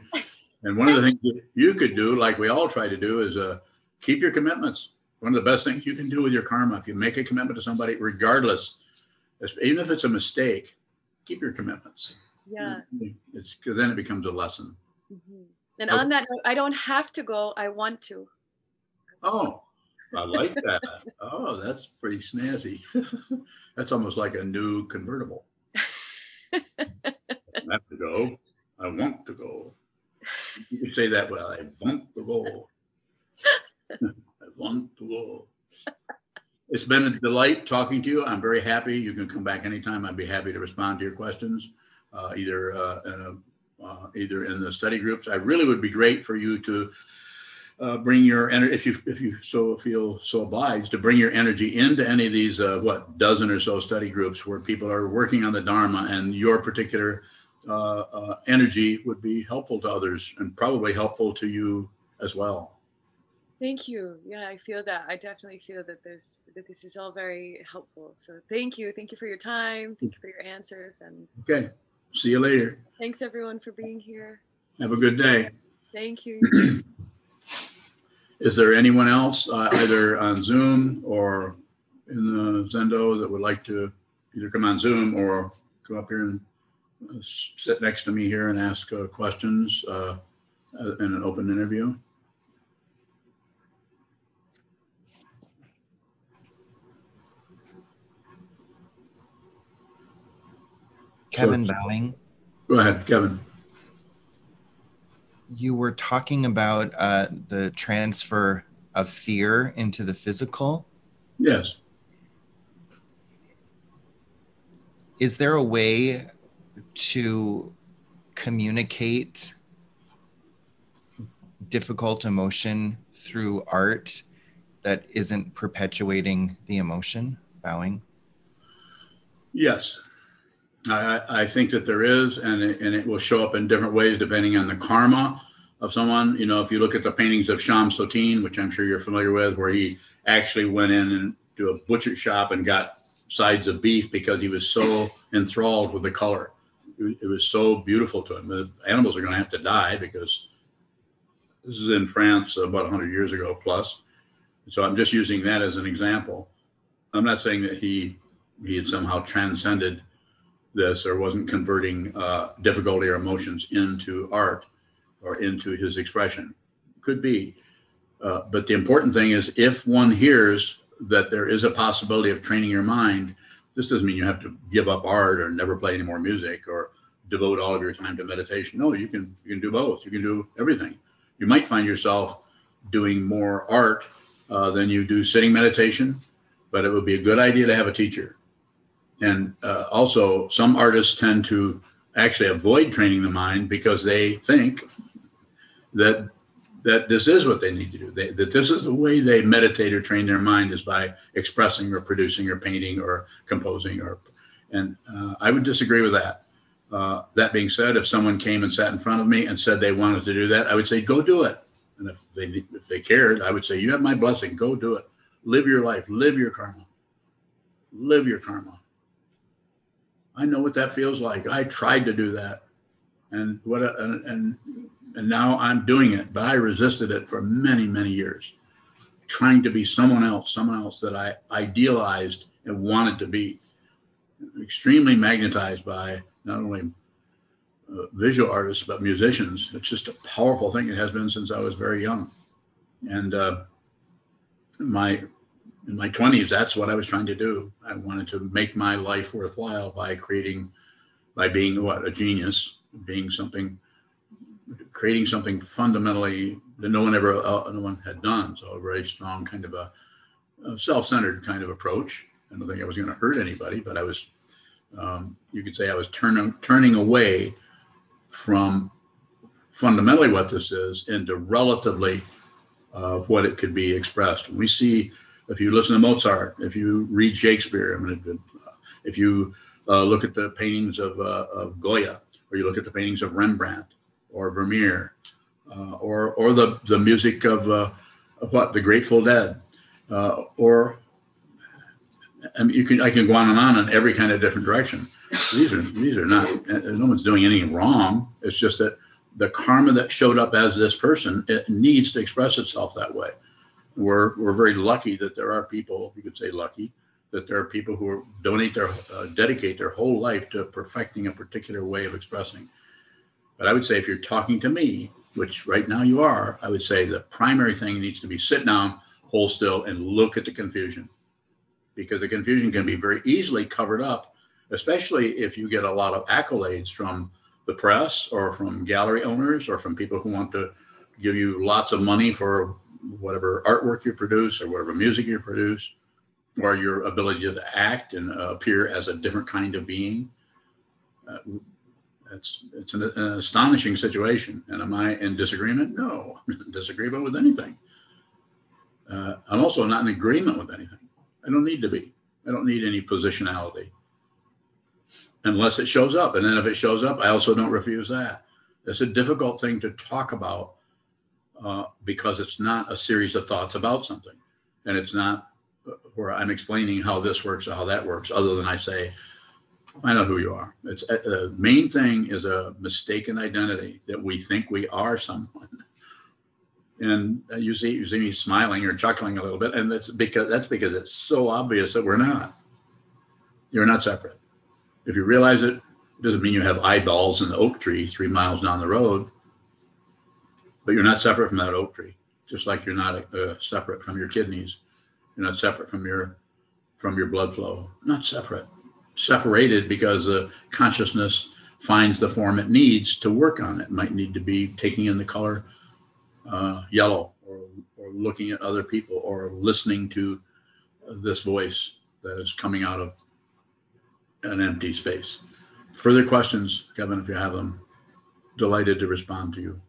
and one of the things that you could do, like we all try to do, is uh, keep your commitments. One of the best things you can do with your karma, if you make a commitment to somebody, regardless, even if it's a mistake, keep your commitments. Yeah. It's because then it becomes a lesson. Mm-hmm. And okay. on that note, I don't have to go. I want to. Oh, I like that. oh, that's pretty snazzy. [LAUGHS] that's almost like a new convertible. I have to go. I want to go. You can say that, well, I want to go. I want to go. It's been a delight talking to you. I'm very happy. You can come back anytime. I'd be happy to respond to your questions, uh, either uh, uh, either in the study groups. I really would be great for you to uh, bring your energy, if you if you so feel so obliged, to bring your energy into any of these uh, what dozen or so study groups where people are working on the Dharma, and your particular uh, uh, energy would be helpful to others and probably helpful to you as well. Thank you. Yeah, I feel that. I definitely feel that there's that this is all very helpful. So thank you. Thank you for your time. Thank you for your answers. And okay, see you later. Thanks everyone for being here. Have a good day. Thank you. [CLEARS THROAT] Is there anyone else, uh, either on Zoom or in the Zendo, that would like to either come on Zoom or come up here and uh, sit next to me here and ask uh, questions uh, in an open interview? Kevin Bowing. Go ahead, Kevin you were talking about uh, the transfer of fear into the physical. Yes. Is there a way to communicate difficult emotion through art that isn't perpetuating the emotion? Bowing. Yes. I, I think that there is, and it, and it will show up in different ways depending on the karma of someone. You know, if you look at the paintings of Chaim Soutine, which I'm sure you're familiar with, where he actually went in and to a butcher shop and got sides of beef because he was so enthralled with the color. It was so beautiful to him. The animals are going to have to die because this is in France about 100 years ago plus. So I'm just using that as an example. I'm not saying that he he had somehow transcended this or wasn't converting uh, difficulty or emotions into art or into his expression. Could be. Uh, but the important thing is if one hears that there is a possibility of training your mind, this doesn't mean you have to give up art or never play any more music or devote all of your time to meditation. No, you can you can do both. You can do everything. You might find yourself doing more art uh, than you do sitting meditation, but it would be a good idea to have a teacher and uh, also, some artists tend to actually avoid training the mind because they think that that this is what they need to do. They, that this is the way they meditate or train their mind is by expressing or producing or painting or composing or. And uh, I would disagree with that. Uh, that being said, if someone came and sat in front of me and said they wanted to do that, I would say, go do it. And if they if they cared, I would say, you have my blessing. Go do it. Live your life. Live your karma. Live your karma. I know what that feels like. I tried to do that, and what and, and and now I'm doing it. But I resisted it for many many years, trying to be someone else, someone else that I idealized and wanted to be. Extremely magnetized by not only uh, visual artists but musicians. It's just a powerful thing. It has been since I was very young, and uh, my in my 20s that's what i was trying to do. I wanted to make my life worthwhile by creating by being what a genius being something creating something fundamentally that no one ever uh, no one had done. So a very strong kind of a, a self-centered kind of approach. I don't think i was going to hurt anybody but i was um, you could say i was turning turning away from fundamentally what this is into relatively uh, what it could be expressed. We see if you listen to Mozart, if you read Shakespeare, I mean, if you uh, look at the paintings of, uh, of Goya, or you look at the paintings of Rembrandt or Vermeer, uh, or or the the music of, uh, of what the Grateful Dead, uh, or I mean, you can I can go on and on in every kind of different direction. these are these are not. No one's doing anything wrong. It's just that the karma that showed up as this person it needs to express itself that way. We're we're very lucky that there are people. You could say lucky that there are people who donate their uh, dedicate their whole life to perfecting a particular way of expressing. But I would say if you're talking to me, which right now you are, I would say the primary thing needs to be sit down, hold still, and look at the confusion. Because the confusion can be very easily covered up, especially if you get a lot of accolades from the press or from gallery owners or from people who want to give you lots of money for whatever artwork you produce or whatever music you produce or your ability to act and uh, appear as a different kind of being. Uh, it's it's an, an astonishing situation. And am I in disagreement? No, disagreement with anything. Uh, I'm also not in agreement with anything. I don't need to be. I don't need any positionality unless it shows up. And then if it shows up, I also don't refuse that. It's a difficult thing to talk about uh, because it's not a series of thoughts about something. And it's not where I'm explaining how this works or how that works, other than I say, I know who you are. It's uh, the main thing is a mistaken identity that we think we are someone. And uh, you see, you see me smiling or chuckling a little bit, and that's because that's because it's so obvious that we're not. You're not separate. If you realize it, it doesn't mean you have eyeballs in the oak tree three miles down the road, but you're not separate from that oak tree. Just like you're not uh, separate from your kidneys, you're not separate from your from your blood flow. Not separate. Separated because the consciousness finds the form it needs to work on it. might need to be taking in the color uh, yellow or, or looking at other people or listening to this voice that is coming out of an empty space. Further questions, Kevin, if you have them, delighted to respond to you.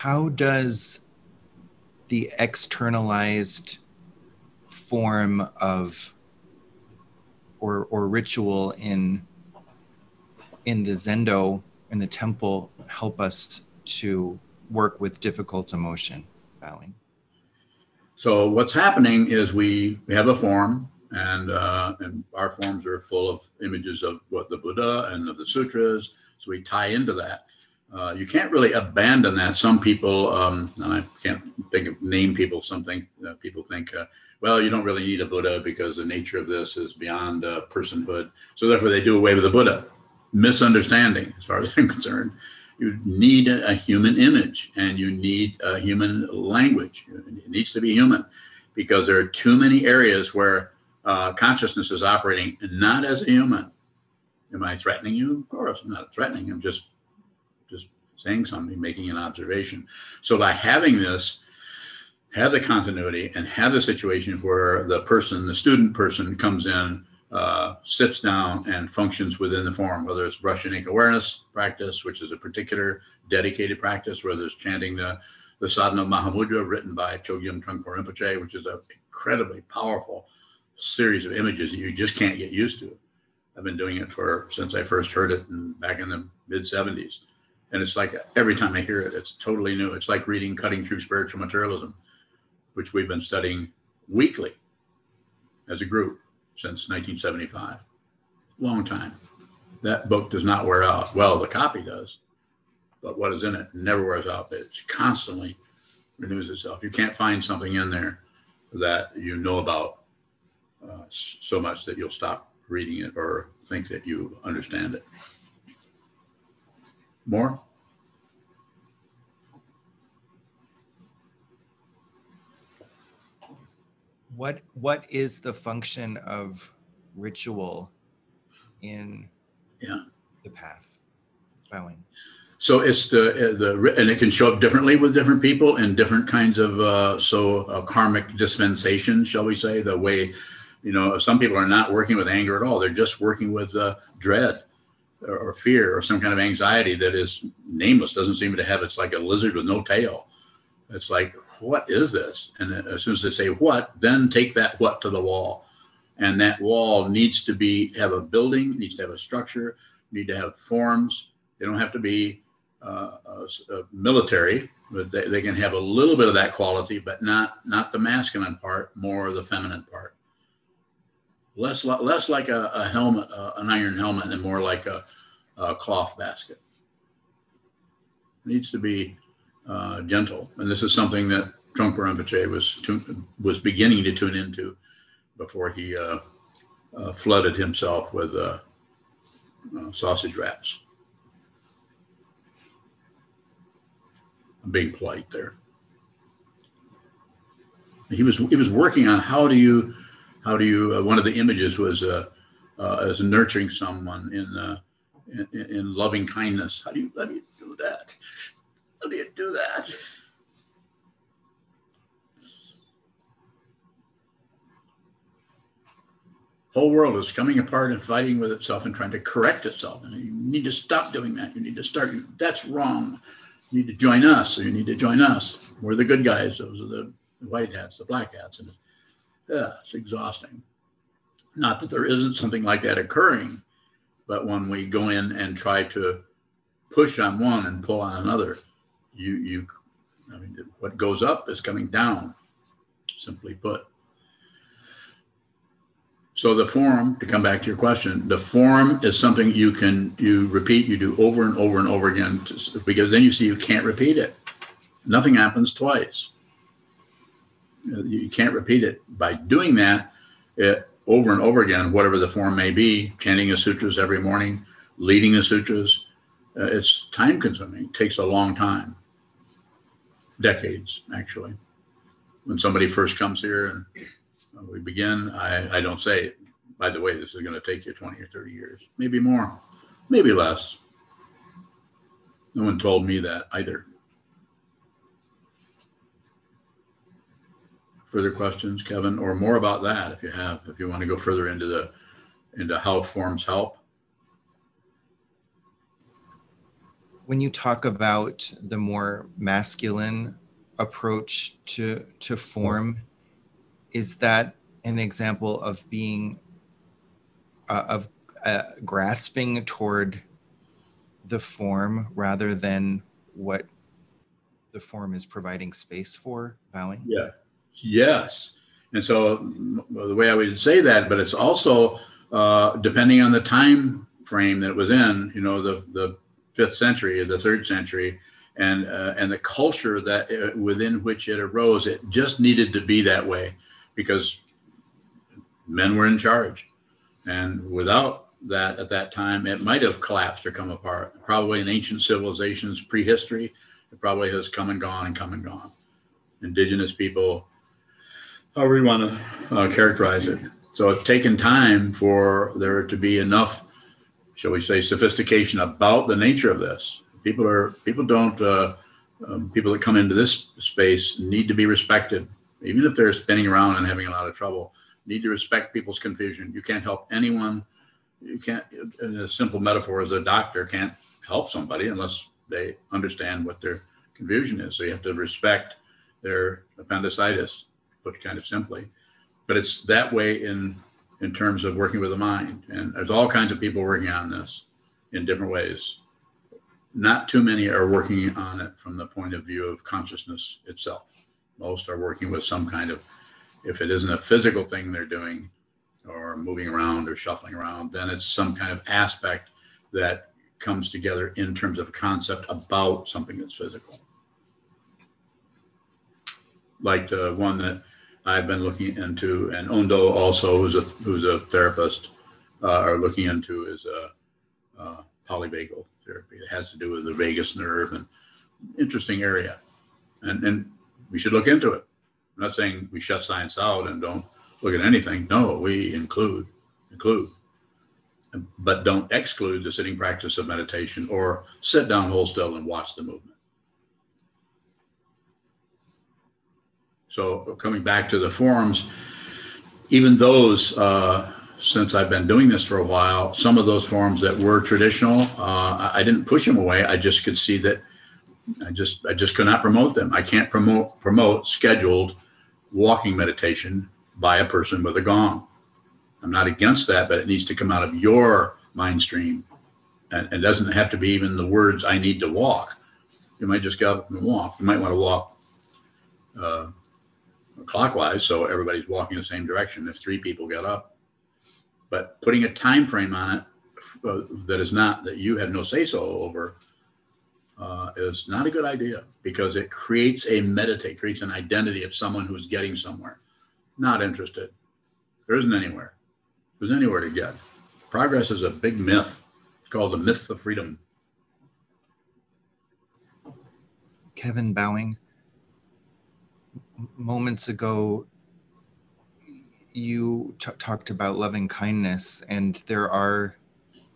How does the externalized form of or or ritual in in the zendo in the temple help us to work with difficult emotion bowing So what's happening is we, we have a form, and uh, and our forms are full of images of what the Buddha and of the sutras. So we tie into that. Uh, you can't really abandon that. Some people, um, and I can't think of name people. Something uh, people think, uh, well, you don't really need a Buddha because the nature of this is beyond uh, personhood. So therefore, they do away with the Buddha. Misunderstanding, as far as [LAUGHS] I'm concerned. You need a human image and you need a human language. It needs to be human because there are too many areas where uh, consciousness is operating not as a human. Am I threatening you? Of course, I'm not threatening. I'm just just saying something, making an observation. So by having this, have the continuity and have the situation where the person, the student person, comes in, uh, sits down, and functions within the form, whether it's brush and ink awareness practice, which is a particular dedicated practice, whether it's chanting the the Sadhana Mahamudra written by Chogyam Trungpa Rinpoche, which is an incredibly powerful series of images that you just can't get used to. I've been doing it for since I first heard it in, back in the mid 70s. And it's like every time I hear it, it's totally new. It's like reading Cutting Through Spiritual Materialism, which we've been studying weekly as a group since 1975. Long time. That book does not wear out. Well, the copy does, but what is in it never wears out. It constantly renews itself. You can't find something in there that you know about uh, so much that you'll stop reading it or think that you understand it. More? what what is the function of ritual in Yeah. the path bowing So it's the uh, the and it can show up differently with different people in different kinds of uh, so uh, karmic dispensation, shall we say? The way, you know, some people are not working with anger at all; they're just working with uh, dread or, or fear or some kind of anxiety that is nameless. Doesn't seem to have. It's like a lizard with no tail. It's like, what is this? And then as soon as they say what, then take that what to the wall, and that wall needs to be have a building, needs to have a structure, need to have forms. They don't have to be uh, uh, uh, military, but they, they can have a little bit of that quality, but not not the masculine part, more the feminine part. Less less like a, a helmet, uh, an iron helmet, and more like a, a cloth basket. It needs to be uh, gentle, and this is something that Trungpa Rinpoche was was beginning to tune into before he uh, uh, flooded himself with sausage wraps. I'm being polite there. He was he was working on how do you how do you uh, one of the images was uh, uh, as nurturing someone in, uh, in, in loving kindness. How do you how do you do that? How do you do that? whole world is coming apart and fighting with itself and trying to correct itself. And you need to stop doing that. You need to start. That's wrong you need to join us, so you need to join us. We're the good guys. Those are the white hats, the black hats. And yeah, it's exhausting. Not that there isn't something like that occurring, but when we go in and try to push on one and pull on another, you you I mean what goes up is coming down, simply put. So the form, to come back to your question, the form is something you can you repeat, you do over and over and over again, because then you see you can't repeat it. Nothing happens twice. You can't repeat it. By doing that, it, over and over again, whatever the form may be, chanting the sutras every morning, leading the sutras, uh, it's time consuming. It takes a long time, decades actually. When somebody first comes here and we begin, I, I don't say, by the way, this is going to take you 20 or 30 years, maybe more, maybe less. No one told me that either. Further questions, Kevin, or more about that if you have, if you want to go further into the into how forms help. When you talk about the more masculine approach to to form, is that an example of being uh, of uh, grasping toward the form rather than what the form is providing space for bowing yeah yes and so the way i would say that but it's also uh, depending on the time frame that it was in you know the the fifth century or the third century and uh, and the culture that uh, within which it arose it just needed to be that way because men were in charge. And without that at that time, it might have collapsed or come apart. Probably in ancient civilizations, prehistory, it probably has come and gone and come and gone. Indigenous people, however you want to uh, characterize it. So it's taken time for there to be enough, shall we say, sophistication about the nature of this. People are people don't uh, um, people that come into this space need to be respected even if they're spinning around and having a lot of trouble, need to respect people's confusion. You can't help anyone. You can't, a simple metaphor, as a doctor can't help somebody unless they understand what their confusion is. So you have to respect their appendicitis, put kind of simply. But it's that way in in terms of working with the mind. And there's all kinds of people working on this in different ways. Not too many are working on it from the point of view of consciousness itself. Most are working with some kind of, if it isn't a physical thing they're doing or moving around or shuffling around, then it's some kind of aspect that comes together in terms of a concept about something that's physical. Like the one that I've been looking into, and Ondo also, who's a who's a therapist, uh, are looking into is a, a polyvagal therapy. It has to do with the vagus nerve and interesting area. And and we should look into it. I'm not saying we shut science out and don't look at anything. No, we include, include, but don't exclude the sitting practice of meditation or sit down whole still and watch the movement. So coming back to the forums, even those, uh, since I've been doing this for a while, some of those forums that were traditional, uh, I didn't push them away. I just could see that I just I just could not promote them. I can't promote promote scheduled walking meditation by a person with a gong. I'm not against that, but it needs to come out of your mind stream, And it doesn't have to be even the words, I need to walk. You might just go up and walk. You might want to walk uh, clockwise so everybody's walking the same direction if three people get up. But putting a time frame on it uh, that is not, that you have no say so over, uh, is not a good idea because it creates a meditate, creates an identity of someone who's getting somewhere. Not interested. There isn't anywhere. There's anywhere to get. Progress is a big myth. It's called the myth of freedom. Kevin Bowing, moments ago, you t- talked about loving kindness, and there are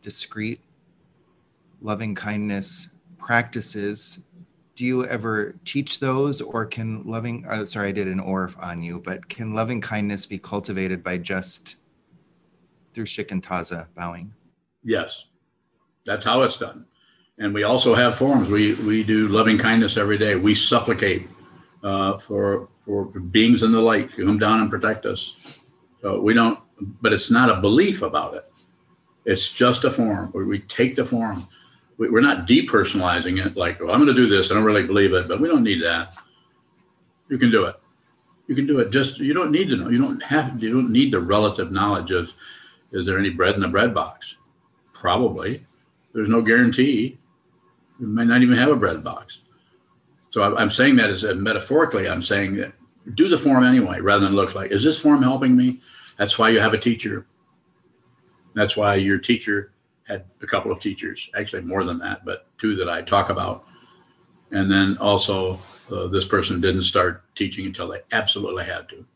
discrete loving kindness practices. Do you ever teach those or can loving uh, sorry i did an or on you but can loving kindness be cultivated by just through shikantaza bowing? Yes. That's how it's done. And we also have forms. We we do loving kindness every day. We supplicate uh, for for beings in the light to come down and protect us so we don't but it's not a belief about it it's just a form where we take the form we're not depersonalizing it like, well, I'm going to do this. I don't really believe it, but we don't need that. You can do it. You can do it. Just you don't need to know. You don't have. You don't need the relative knowledge of. Is there any bread in the bread box? Probably. There's no guarantee. You might not even have a bread box. So I'm saying that as metaphorically. I'm saying that do the form anyway, rather than look like, is this form helping me? That's why you have a teacher. That's why your teacher had a couple of teachers, actually more than that, but two that I talk about. And then also, uh, this person didn't start teaching until they absolutely had to.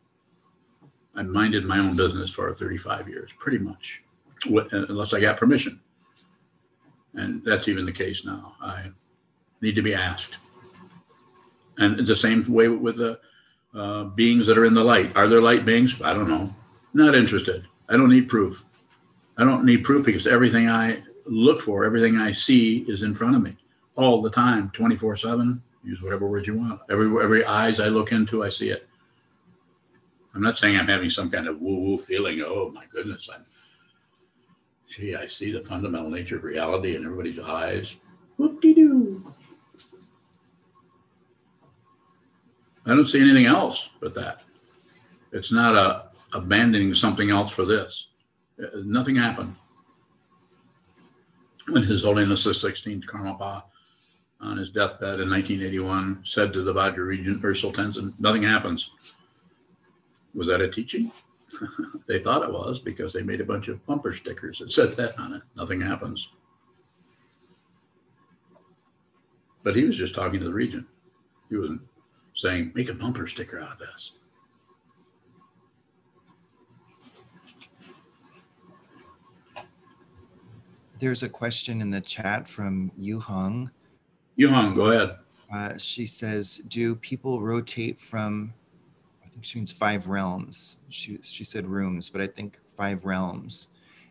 I minded my own business for 35 years, pretty much, unless I got permission. And that's even the case now. I need to be asked. And it's the same way with the uh, beings that are in the light. Are there light beings? I don't know. Not interested. I don't need proof. I don't need proof because everything I look for, everything I see is in front of me all the time, 24 7. Use whatever word you want. Every, every eyes I look into, I see it. I'm not saying I'm having some kind of woo woo feeling. Oh my goodness, I'm, gee, I see the fundamental nature of reality in everybody's eyes. Whoop de doo. I don't see anything else but that. It's not a abandoning something else for this. Uh, nothing happened. When His Holiness the 16th Karmapa, on his deathbed in 1981, said to the Vajra Regent Ösel Tendzin, nothing happens. Was that a teaching? [LAUGHS] they thought it was because they made a bunch of bumper stickers that said that on it. Nothing happens. But he was just talking to the regent. He wasn't saying, make a bumper sticker out of this. There's a question in the chat from Yu Hung. Yu Hung, go ahead. Uh, she says, "Do people rotate from? I think she means five realms. She she said rooms, but I think five realms.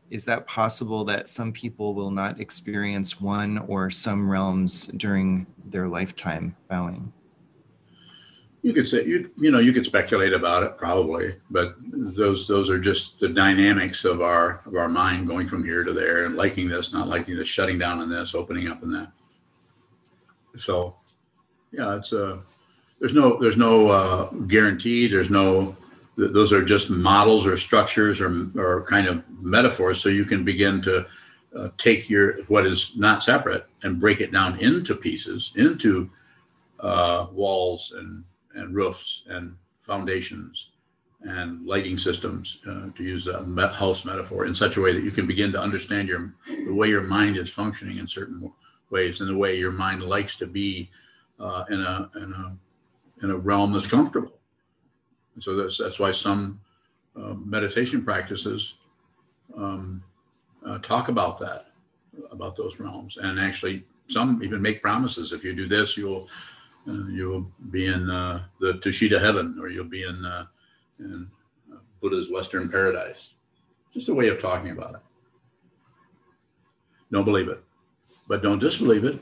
Is that possible that some people will not experience one or some realms during their lifetime bowing?" You could say you you know you could speculate about it probably, but those those are just the dynamics of our of our mind going from here to there and liking this, not liking this, shutting down on this, opening up in that. So, yeah, it's a uh, there's no there's no uh, guarantee. There's no those are just models or structures or or kind of metaphors. So you can begin to uh, take your what is not separate and break it down into pieces, into uh, walls and and roofs and foundations and lighting systems, uh, to use a house metaphor, in such a way that you can begin to understand your the way your mind is functioning in certain ways, and the way your mind likes to be uh, in a in a in a realm that's comfortable. And so that's that's why some uh, meditation practices um, uh, talk about that, about those realms, and actually some even make promises. If you do this, you'll you'll be in uh, the Tushita heaven, or you'll be in, uh, in Buddha's Western paradise. Just a way of talking about it. Don't believe it, but don't disbelieve it,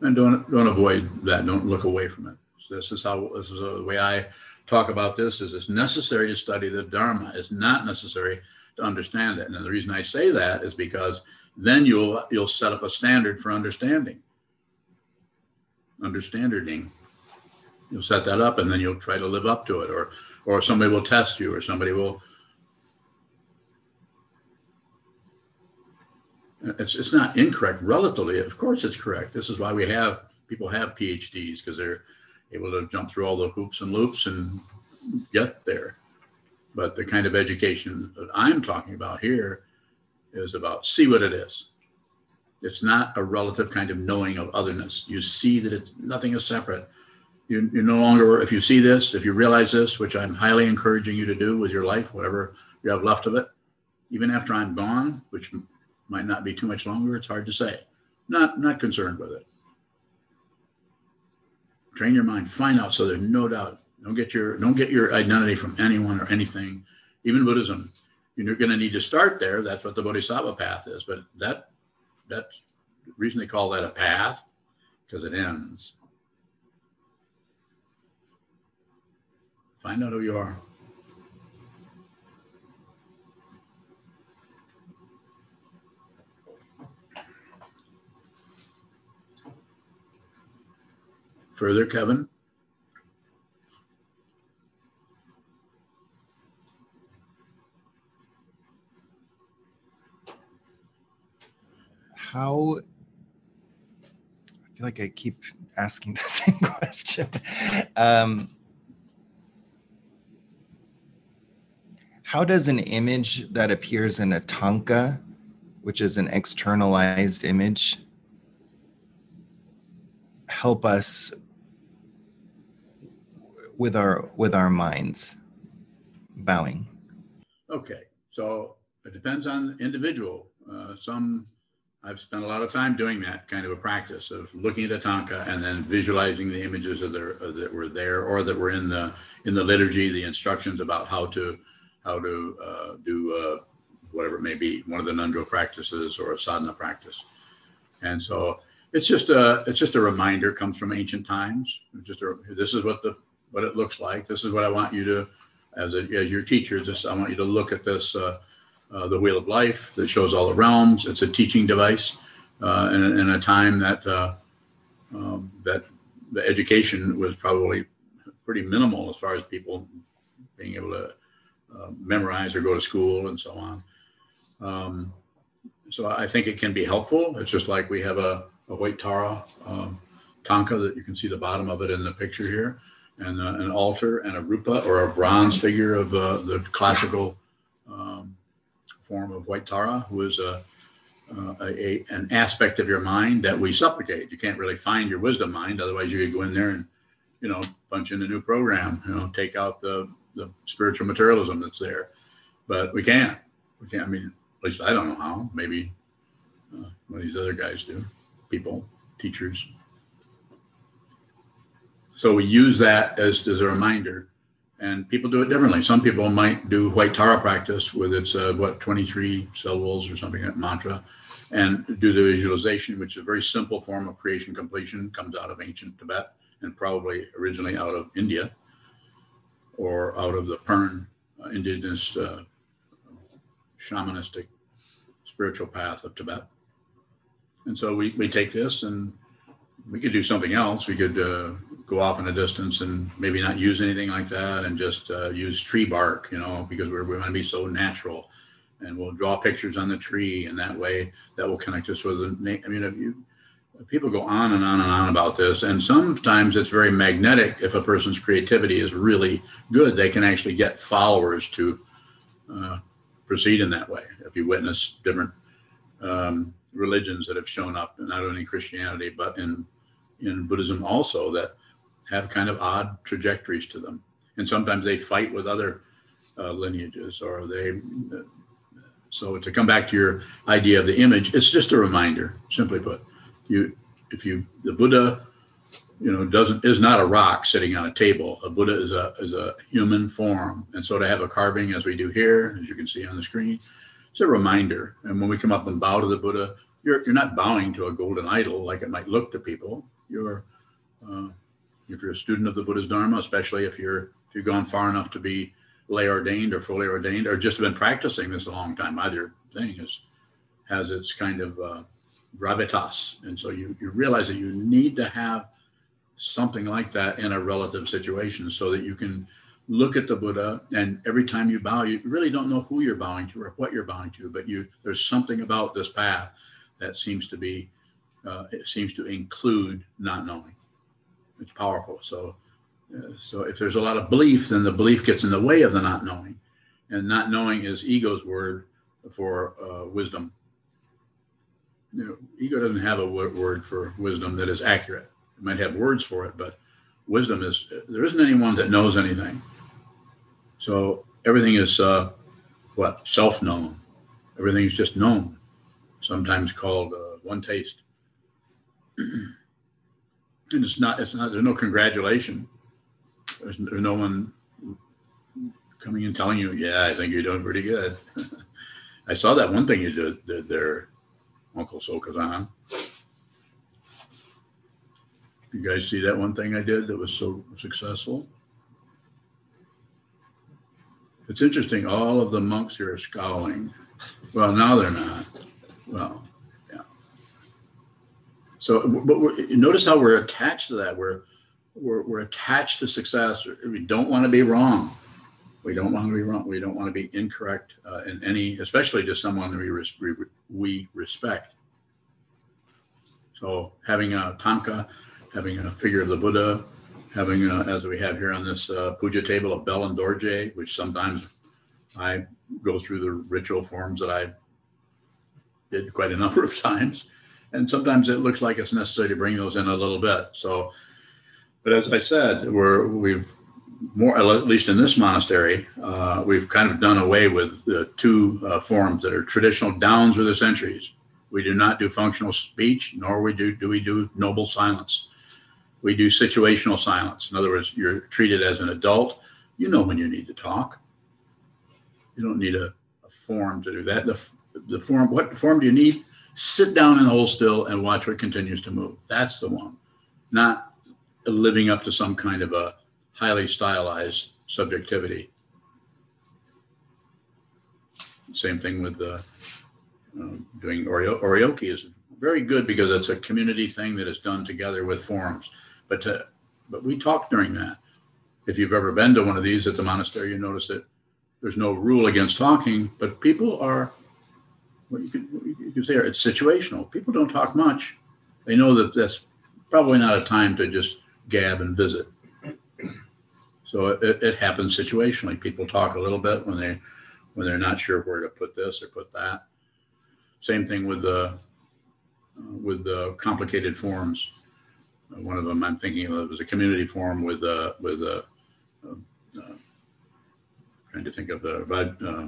and don't don't avoid that. Don't look away from it. So this is how this is the way I talk about this. Is it's necessary to study the Dharma. It's not necessary to understand it. And the reason I say that is because then you'll you'll set up a standard for understanding. Understanding. You'll set that up and then you'll try to live up to it, or or somebody will test you, or somebody will. It's it's not incorrect relatively. Of course, it's correct. This is why we have people have PhDs because they're able to jump through all the hoops and loops and get there. But the kind of education that I'm talking about here is about see what it is. It's not a relative kind of knowing of otherness. You see that it's nothing is separate. You, you no longer, if you see this, if you realize this, which I'm highly encouraging you to do with your life, whatever you have left of it, even after I'm gone, which might not be too much longer, it's hard to say. Not not concerned with it. Train your mind, find out so there's no doubt don't get your don't get your identity from anyone or anything, even Buddhism. You're going to need to start there. That's what the Bodhisattva path is. But that that's the reason they call that a path because it ends. Find out who you are. Further, Kevin? how I feel like I keep asking [LAUGHS] the same question. Um, how does an image that appears in a thangka, which is an externalized image, help us with our with our minds? Bowing. Okay, so it depends on individual. Uh, some I've spent a lot of time doing that kind of a practice of looking at the thangka and then visualizing the images of the, uh, that were there or that were in the in the liturgy, the instructions about how to how to uh, do uh, whatever it may be, one of the ngöndro practices or a sadhana practice. And so it's just a it's just a reminder comes from ancient times. Just a, this is what the what it looks like. This is what I want you to as a, as your teacher. Just I want you to look at this. Uh, uh, the Wheel of Life that shows all the realms. It's a teaching device uh, in, in, a time that uh, um, that the education was probably pretty minimal as far as people being able to uh, memorize or go to school and so on. Um, so I think it can be helpful. It's just like we have a, a white Tara um, that you can see the bottom of it in the picture here, and uh, an altar and a rupa or a bronze figure of uh, the classical um, form of White Tara, who is a, uh, a, an aspect of your mind that we supplicate. You can't really find your wisdom mind, otherwise you could go in there and, you know, punch in a new program, you know, take out the the spiritual materialism that's there. But we can't. We can't. I mean, at least I don't know how. Maybe uh, one of these other guys do. People, teachers. So we use that as, as a reminder and people do it differently. Some people might do white Tara practice with its uh, what 23 syllables or something like mantra, and do the visualization, which is a very simple form of creation completion, comes out of ancient Tibet and probably originally out of India or out of the Bön uh, indigenous uh, shamanistic spiritual path of Tibet. And so we, we take this and we could do something else. We could uh, go off in a distance and maybe not use anything like that and just uh, use tree bark, you know, because we're, we're going to be so natural. And we'll draw pictures on the tree, and that way that will connect us with the. I mean, if you people go on and on and on about this, and sometimes it's very magnetic. If a person's creativity is really good, they can actually get followers to uh, proceed in that way. If you witness different um, religions that have shown up, not only Christianity but in in Buddhism also, that have kind of odd trajectories to them. And sometimes they fight with other uh, lineages or they. Uh, so to come back to your idea of the image, it's just a reminder, simply put. You, if you, the Buddha, you know, doesn't is not a rock sitting on a table. A Buddha is a is a human form, and so to have a carving as we do here, as you can see on the screen, it's a reminder. And when we come up and bow to the Buddha, you're you're not bowing to a golden idol like it might look to people. You're uh, if you're a student of the Buddha's Dharma, especially if you're if you've gone far enough to be lay ordained or fully ordained or just been practicing this a long time. Either thing is has its kind of uh, gravitas, and so you you realize that you need to have something like that in a relative situation so that you can look at the Buddha and every time you bow, you really don't know who you're bowing to or what you're bowing to, but you there's something about this path that seems to be uh, it seems to include not knowing. It's powerful. So uh, so if there's a lot of belief, then the belief gets in the way of the not knowing, and not knowing is ego's word for uh, wisdom. You know, ego doesn't have a word for wisdom that is accurate. It might have words for it, but wisdom is there isn't anyone that knows anything so everything is uh, what self-known. Everything is just known. Sometimes called uh, one taste. [CLEARS THROAT] and it's not. It's not. There's no congratulation. There's, there's no one coming and telling you, "Yeah, I think you're doing pretty good." [LAUGHS] I saw that one thing you did, did there, Uncle Sokuzan. You guys see that one thing I did that was so successful? It's interesting, all of the monks here are scowling. Well, now they're not. Well, yeah. So, but notice how we're attached to that. We're, we're, we're attached to success. We don't want to be wrong. We don't want to be wrong. We don't want to be incorrect uh, in any, especially to someone we, res- we respect. So having a thangka, having a figure of the Buddha, having, uh, as we have here on this uh, puja table, a bell and dorje, which sometimes I go through the ritual forms that I did quite a number of [LAUGHS] times. And sometimes it looks like it's necessary to bring those in a little bit. So, but as I said, we're, we've more, at least in this monastery, uh, we've kind of done away with the two uh, forms that are traditional down through the centuries. We do not do functional speech, nor we do, do we do noble silence we do situational silence. In other words, you're treated as an adult. You know when you need to talk. You don't need a, a form to do that. The, the form, what form do you need? Sit down and hold still and watch what continues to move. That's the one, not living up to some kind of a highly stylized subjectivity. Same thing with the uh, doing oryoki is very good because it's a community thing that is done together with forums. But to, but we talked during that. If you've ever been to one of these at the monastery, you notice that there's no rule against talking, but people are what you could, you could say it's situational. People don't talk much. They know that that's probably not a time to just gab and visit. So it, it happens situationally. People talk a little bit when they when they're not sure where to put this or put that. Same thing with the with the complicated forms. One of them I'm thinking of was a community forum with uh, with a uh, uh, trying to think of the uh,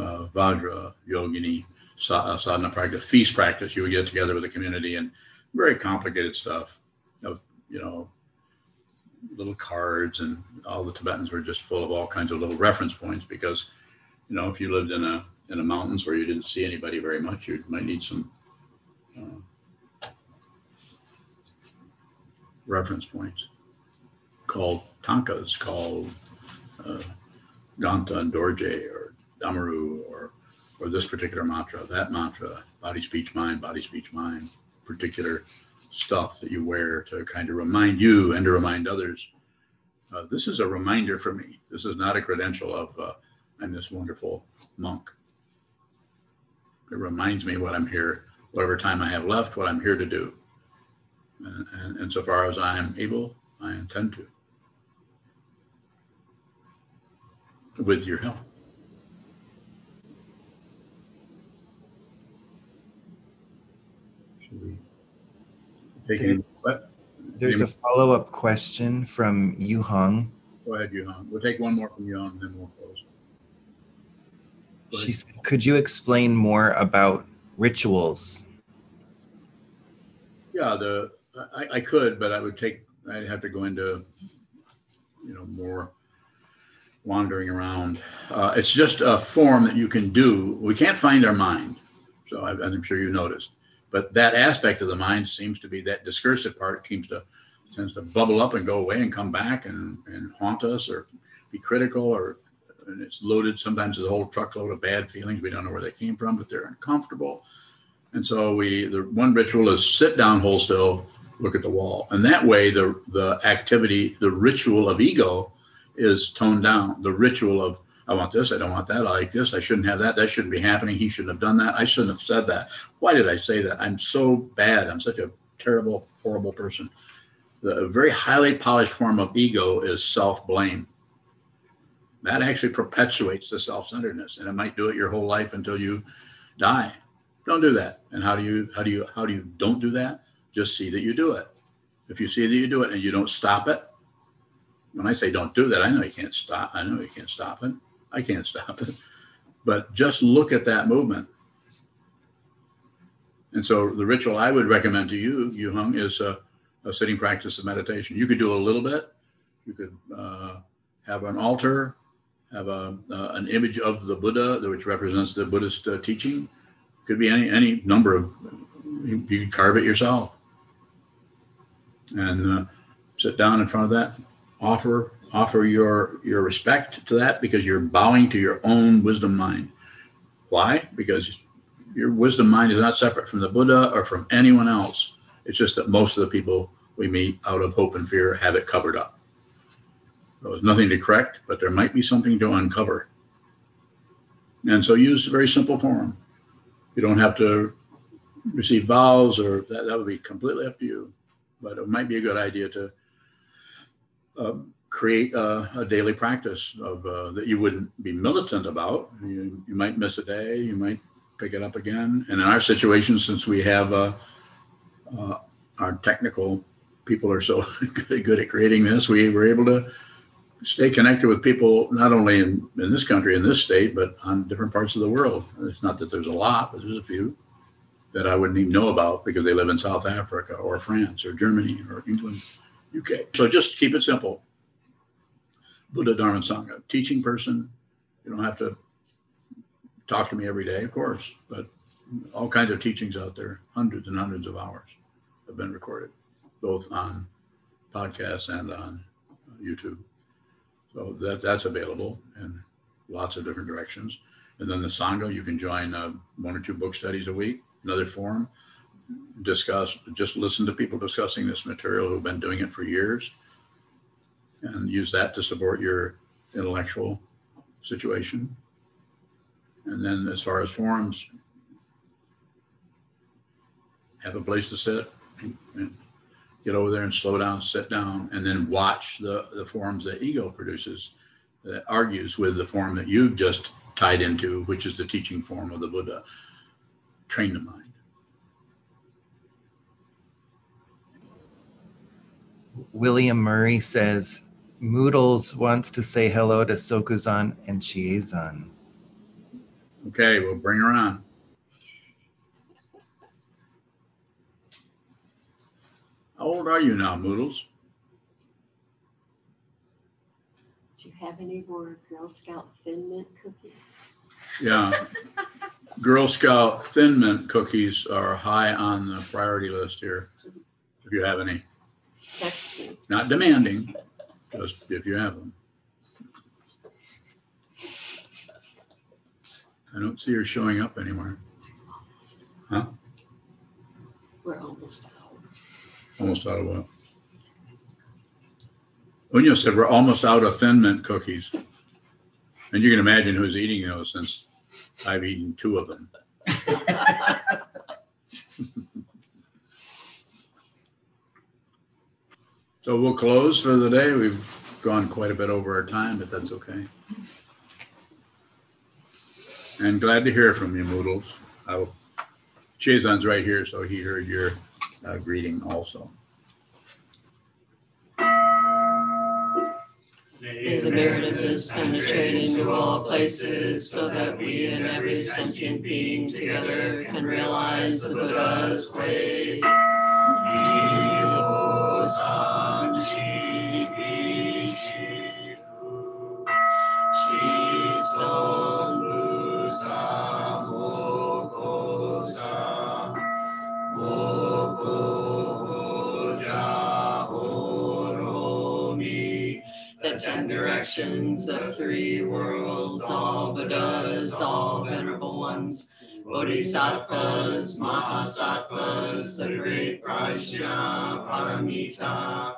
uh, Vajra Yogini sadhana practice, feast practice. You would get together with the community and very complicated stuff of you know little cards and all the Tibetans were just full of all kinds of little reference points because you know if you lived in a in the mountains where you didn't see anybody very much, you might need some uh, reference points. Called thangkas, called uh, Ganta and Dorje or Damaru or or this particular mantra, that mantra, body, speech, mind, body, speech, mind, particular stuff that you wear to kind of remind you and to remind others. Uh, this is a reminder for me. This is not a credential of uh, I'm this wonderful monk. It reminds me what I'm here, whatever time I have left, what I'm here to do. And, and insofar as I am able, I intend to. With your help. Should we take any, what? There's a follow up question from Yu Hong. Go ahead, Yuhan. We'll take one more from Yuhan, then we'll close. She said, could you explain more about rituals? Yeah, the I, I could, but I would take, I'd have to go into, you know, more wandering around. Uh, it's just a form that you can do. We can't find our mind. So I, as I'm sure you noticed, but that aspect of the mind seems to be that discursive part seems to tends to bubble up and go away and come back and, and haunt us or be critical or and it's loaded sometimes with a whole truckload of bad feelings. We don't know where they came from, but they're uncomfortable. And so we the one ritual is sit down, hold still, look at the wall. And that way the the activity, the ritual of ego is toned down. The ritual of I want this, I don't want that, I like this, I shouldn't have that, that shouldn't be happening, he shouldn't have done that, I shouldn't have said that. Why did I say that? I'm so bad, I'm such a terrible, horrible person. The very highly polished form of ego is self-blame. That actually perpetuates the self-centeredness, and it might do it your whole life until you die. Don't do that. And how do you how do you how do you don't do that? Just see that you do it. If you see that you do it and you don't stop it, when I say don't do that, I know you can't stop. I know you can't stop it. I can't stop it. But just look at that movement. And so the ritual I would recommend to you, Yu Hung, is a, a sitting practice of meditation. You could do a little bit. You could uh, have an altar, have a, uh, an image of the Buddha, which represents the Buddhist uh, teaching. Could be any any number of. You, you carve it yourself, and uh, sit down in front of that. Offer offer your your respect to that because you're bowing to your own wisdom mind. Why? Because your wisdom mind is not separate from the Buddha or from anyone else. It's just that most of the people we meet out of hope and fear have it covered up. So there's nothing to correct, but there might be something to uncover. And so use a very simple form. You don't have to receive vows or that, that would be completely up to you. But it might be a good idea to um, create a, a, daily practice of uh, that you wouldn't be militant about. You, you might miss a day, you might pick it up again. And in our situation, since we have uh, uh, our technical people are so [LAUGHS] good at creating this, we were able to stay connected with people not only in, in this country, in this state, but on different parts of the world. It's not that there's a lot, but there's a few that I wouldn't even know about because they live in South Africa or France or Germany or England, UK. So just keep it simple Buddha Dharma Sangha, teaching person. You don't have to talk to me every day, of course, but all kinds of teachings out there, hundreds and hundreds of hours have been recorded, both on podcasts and on YouTube. So that that's available in lots of different directions. And then the Sangha, you can join uh, one or two book studies a week, another forum, discuss, just listen to people discussing this material who've been doing it for years and use that to support your intellectual situation. And then as far as forums, have a place to sit and, and get over there and slow down, sit down, and then watch the, the forms that ego produces that argues with the form that you've just tied into, which is the teaching form of the Buddha. Train the mind. William Murray says, Moodles wants to say hello to Sokuzan and Chiezan. Okay, we'll bring her on. How old are you now, Moodles? Do you have any more Girl Scout Thin Mint cookies? Yeah. [LAUGHS] Girl Scout Thin Mint cookies are high on the priority list here, if you have any. Not demanding, just if you have them. I don't see her showing up anywhere. Huh? We're almost out. Almost out of what? Unya said we're almost out of thin mint cookies. And you can imagine who's eating those since I've eaten two of them. [LAUGHS] So we'll close for the day. We've gone quite a bit over our time, but that's okay. And glad to hear from you, Moodles. I'll, Chazon's right here, so he heard your uh, greeting also. May the merit of this penetrate into all places so that we and every sentient being together can realize the Buddha's way. Directions of three worlds, all Buddhas, all venerable ones, Bodhisattvas, Mahasattvas, the great Prajna Paramita.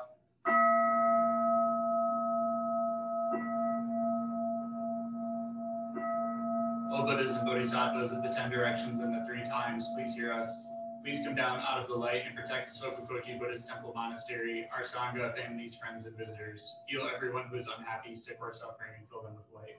All Buddhas and Bodhisattvas of the ten directions and the three times, please hear us. Please come down out of the light and protect Sokukoji Buddhist Temple Monastery, our Sangha, families, friends, and visitors. Heal everyone who is unhappy, sick, or suffering, and fill them with light.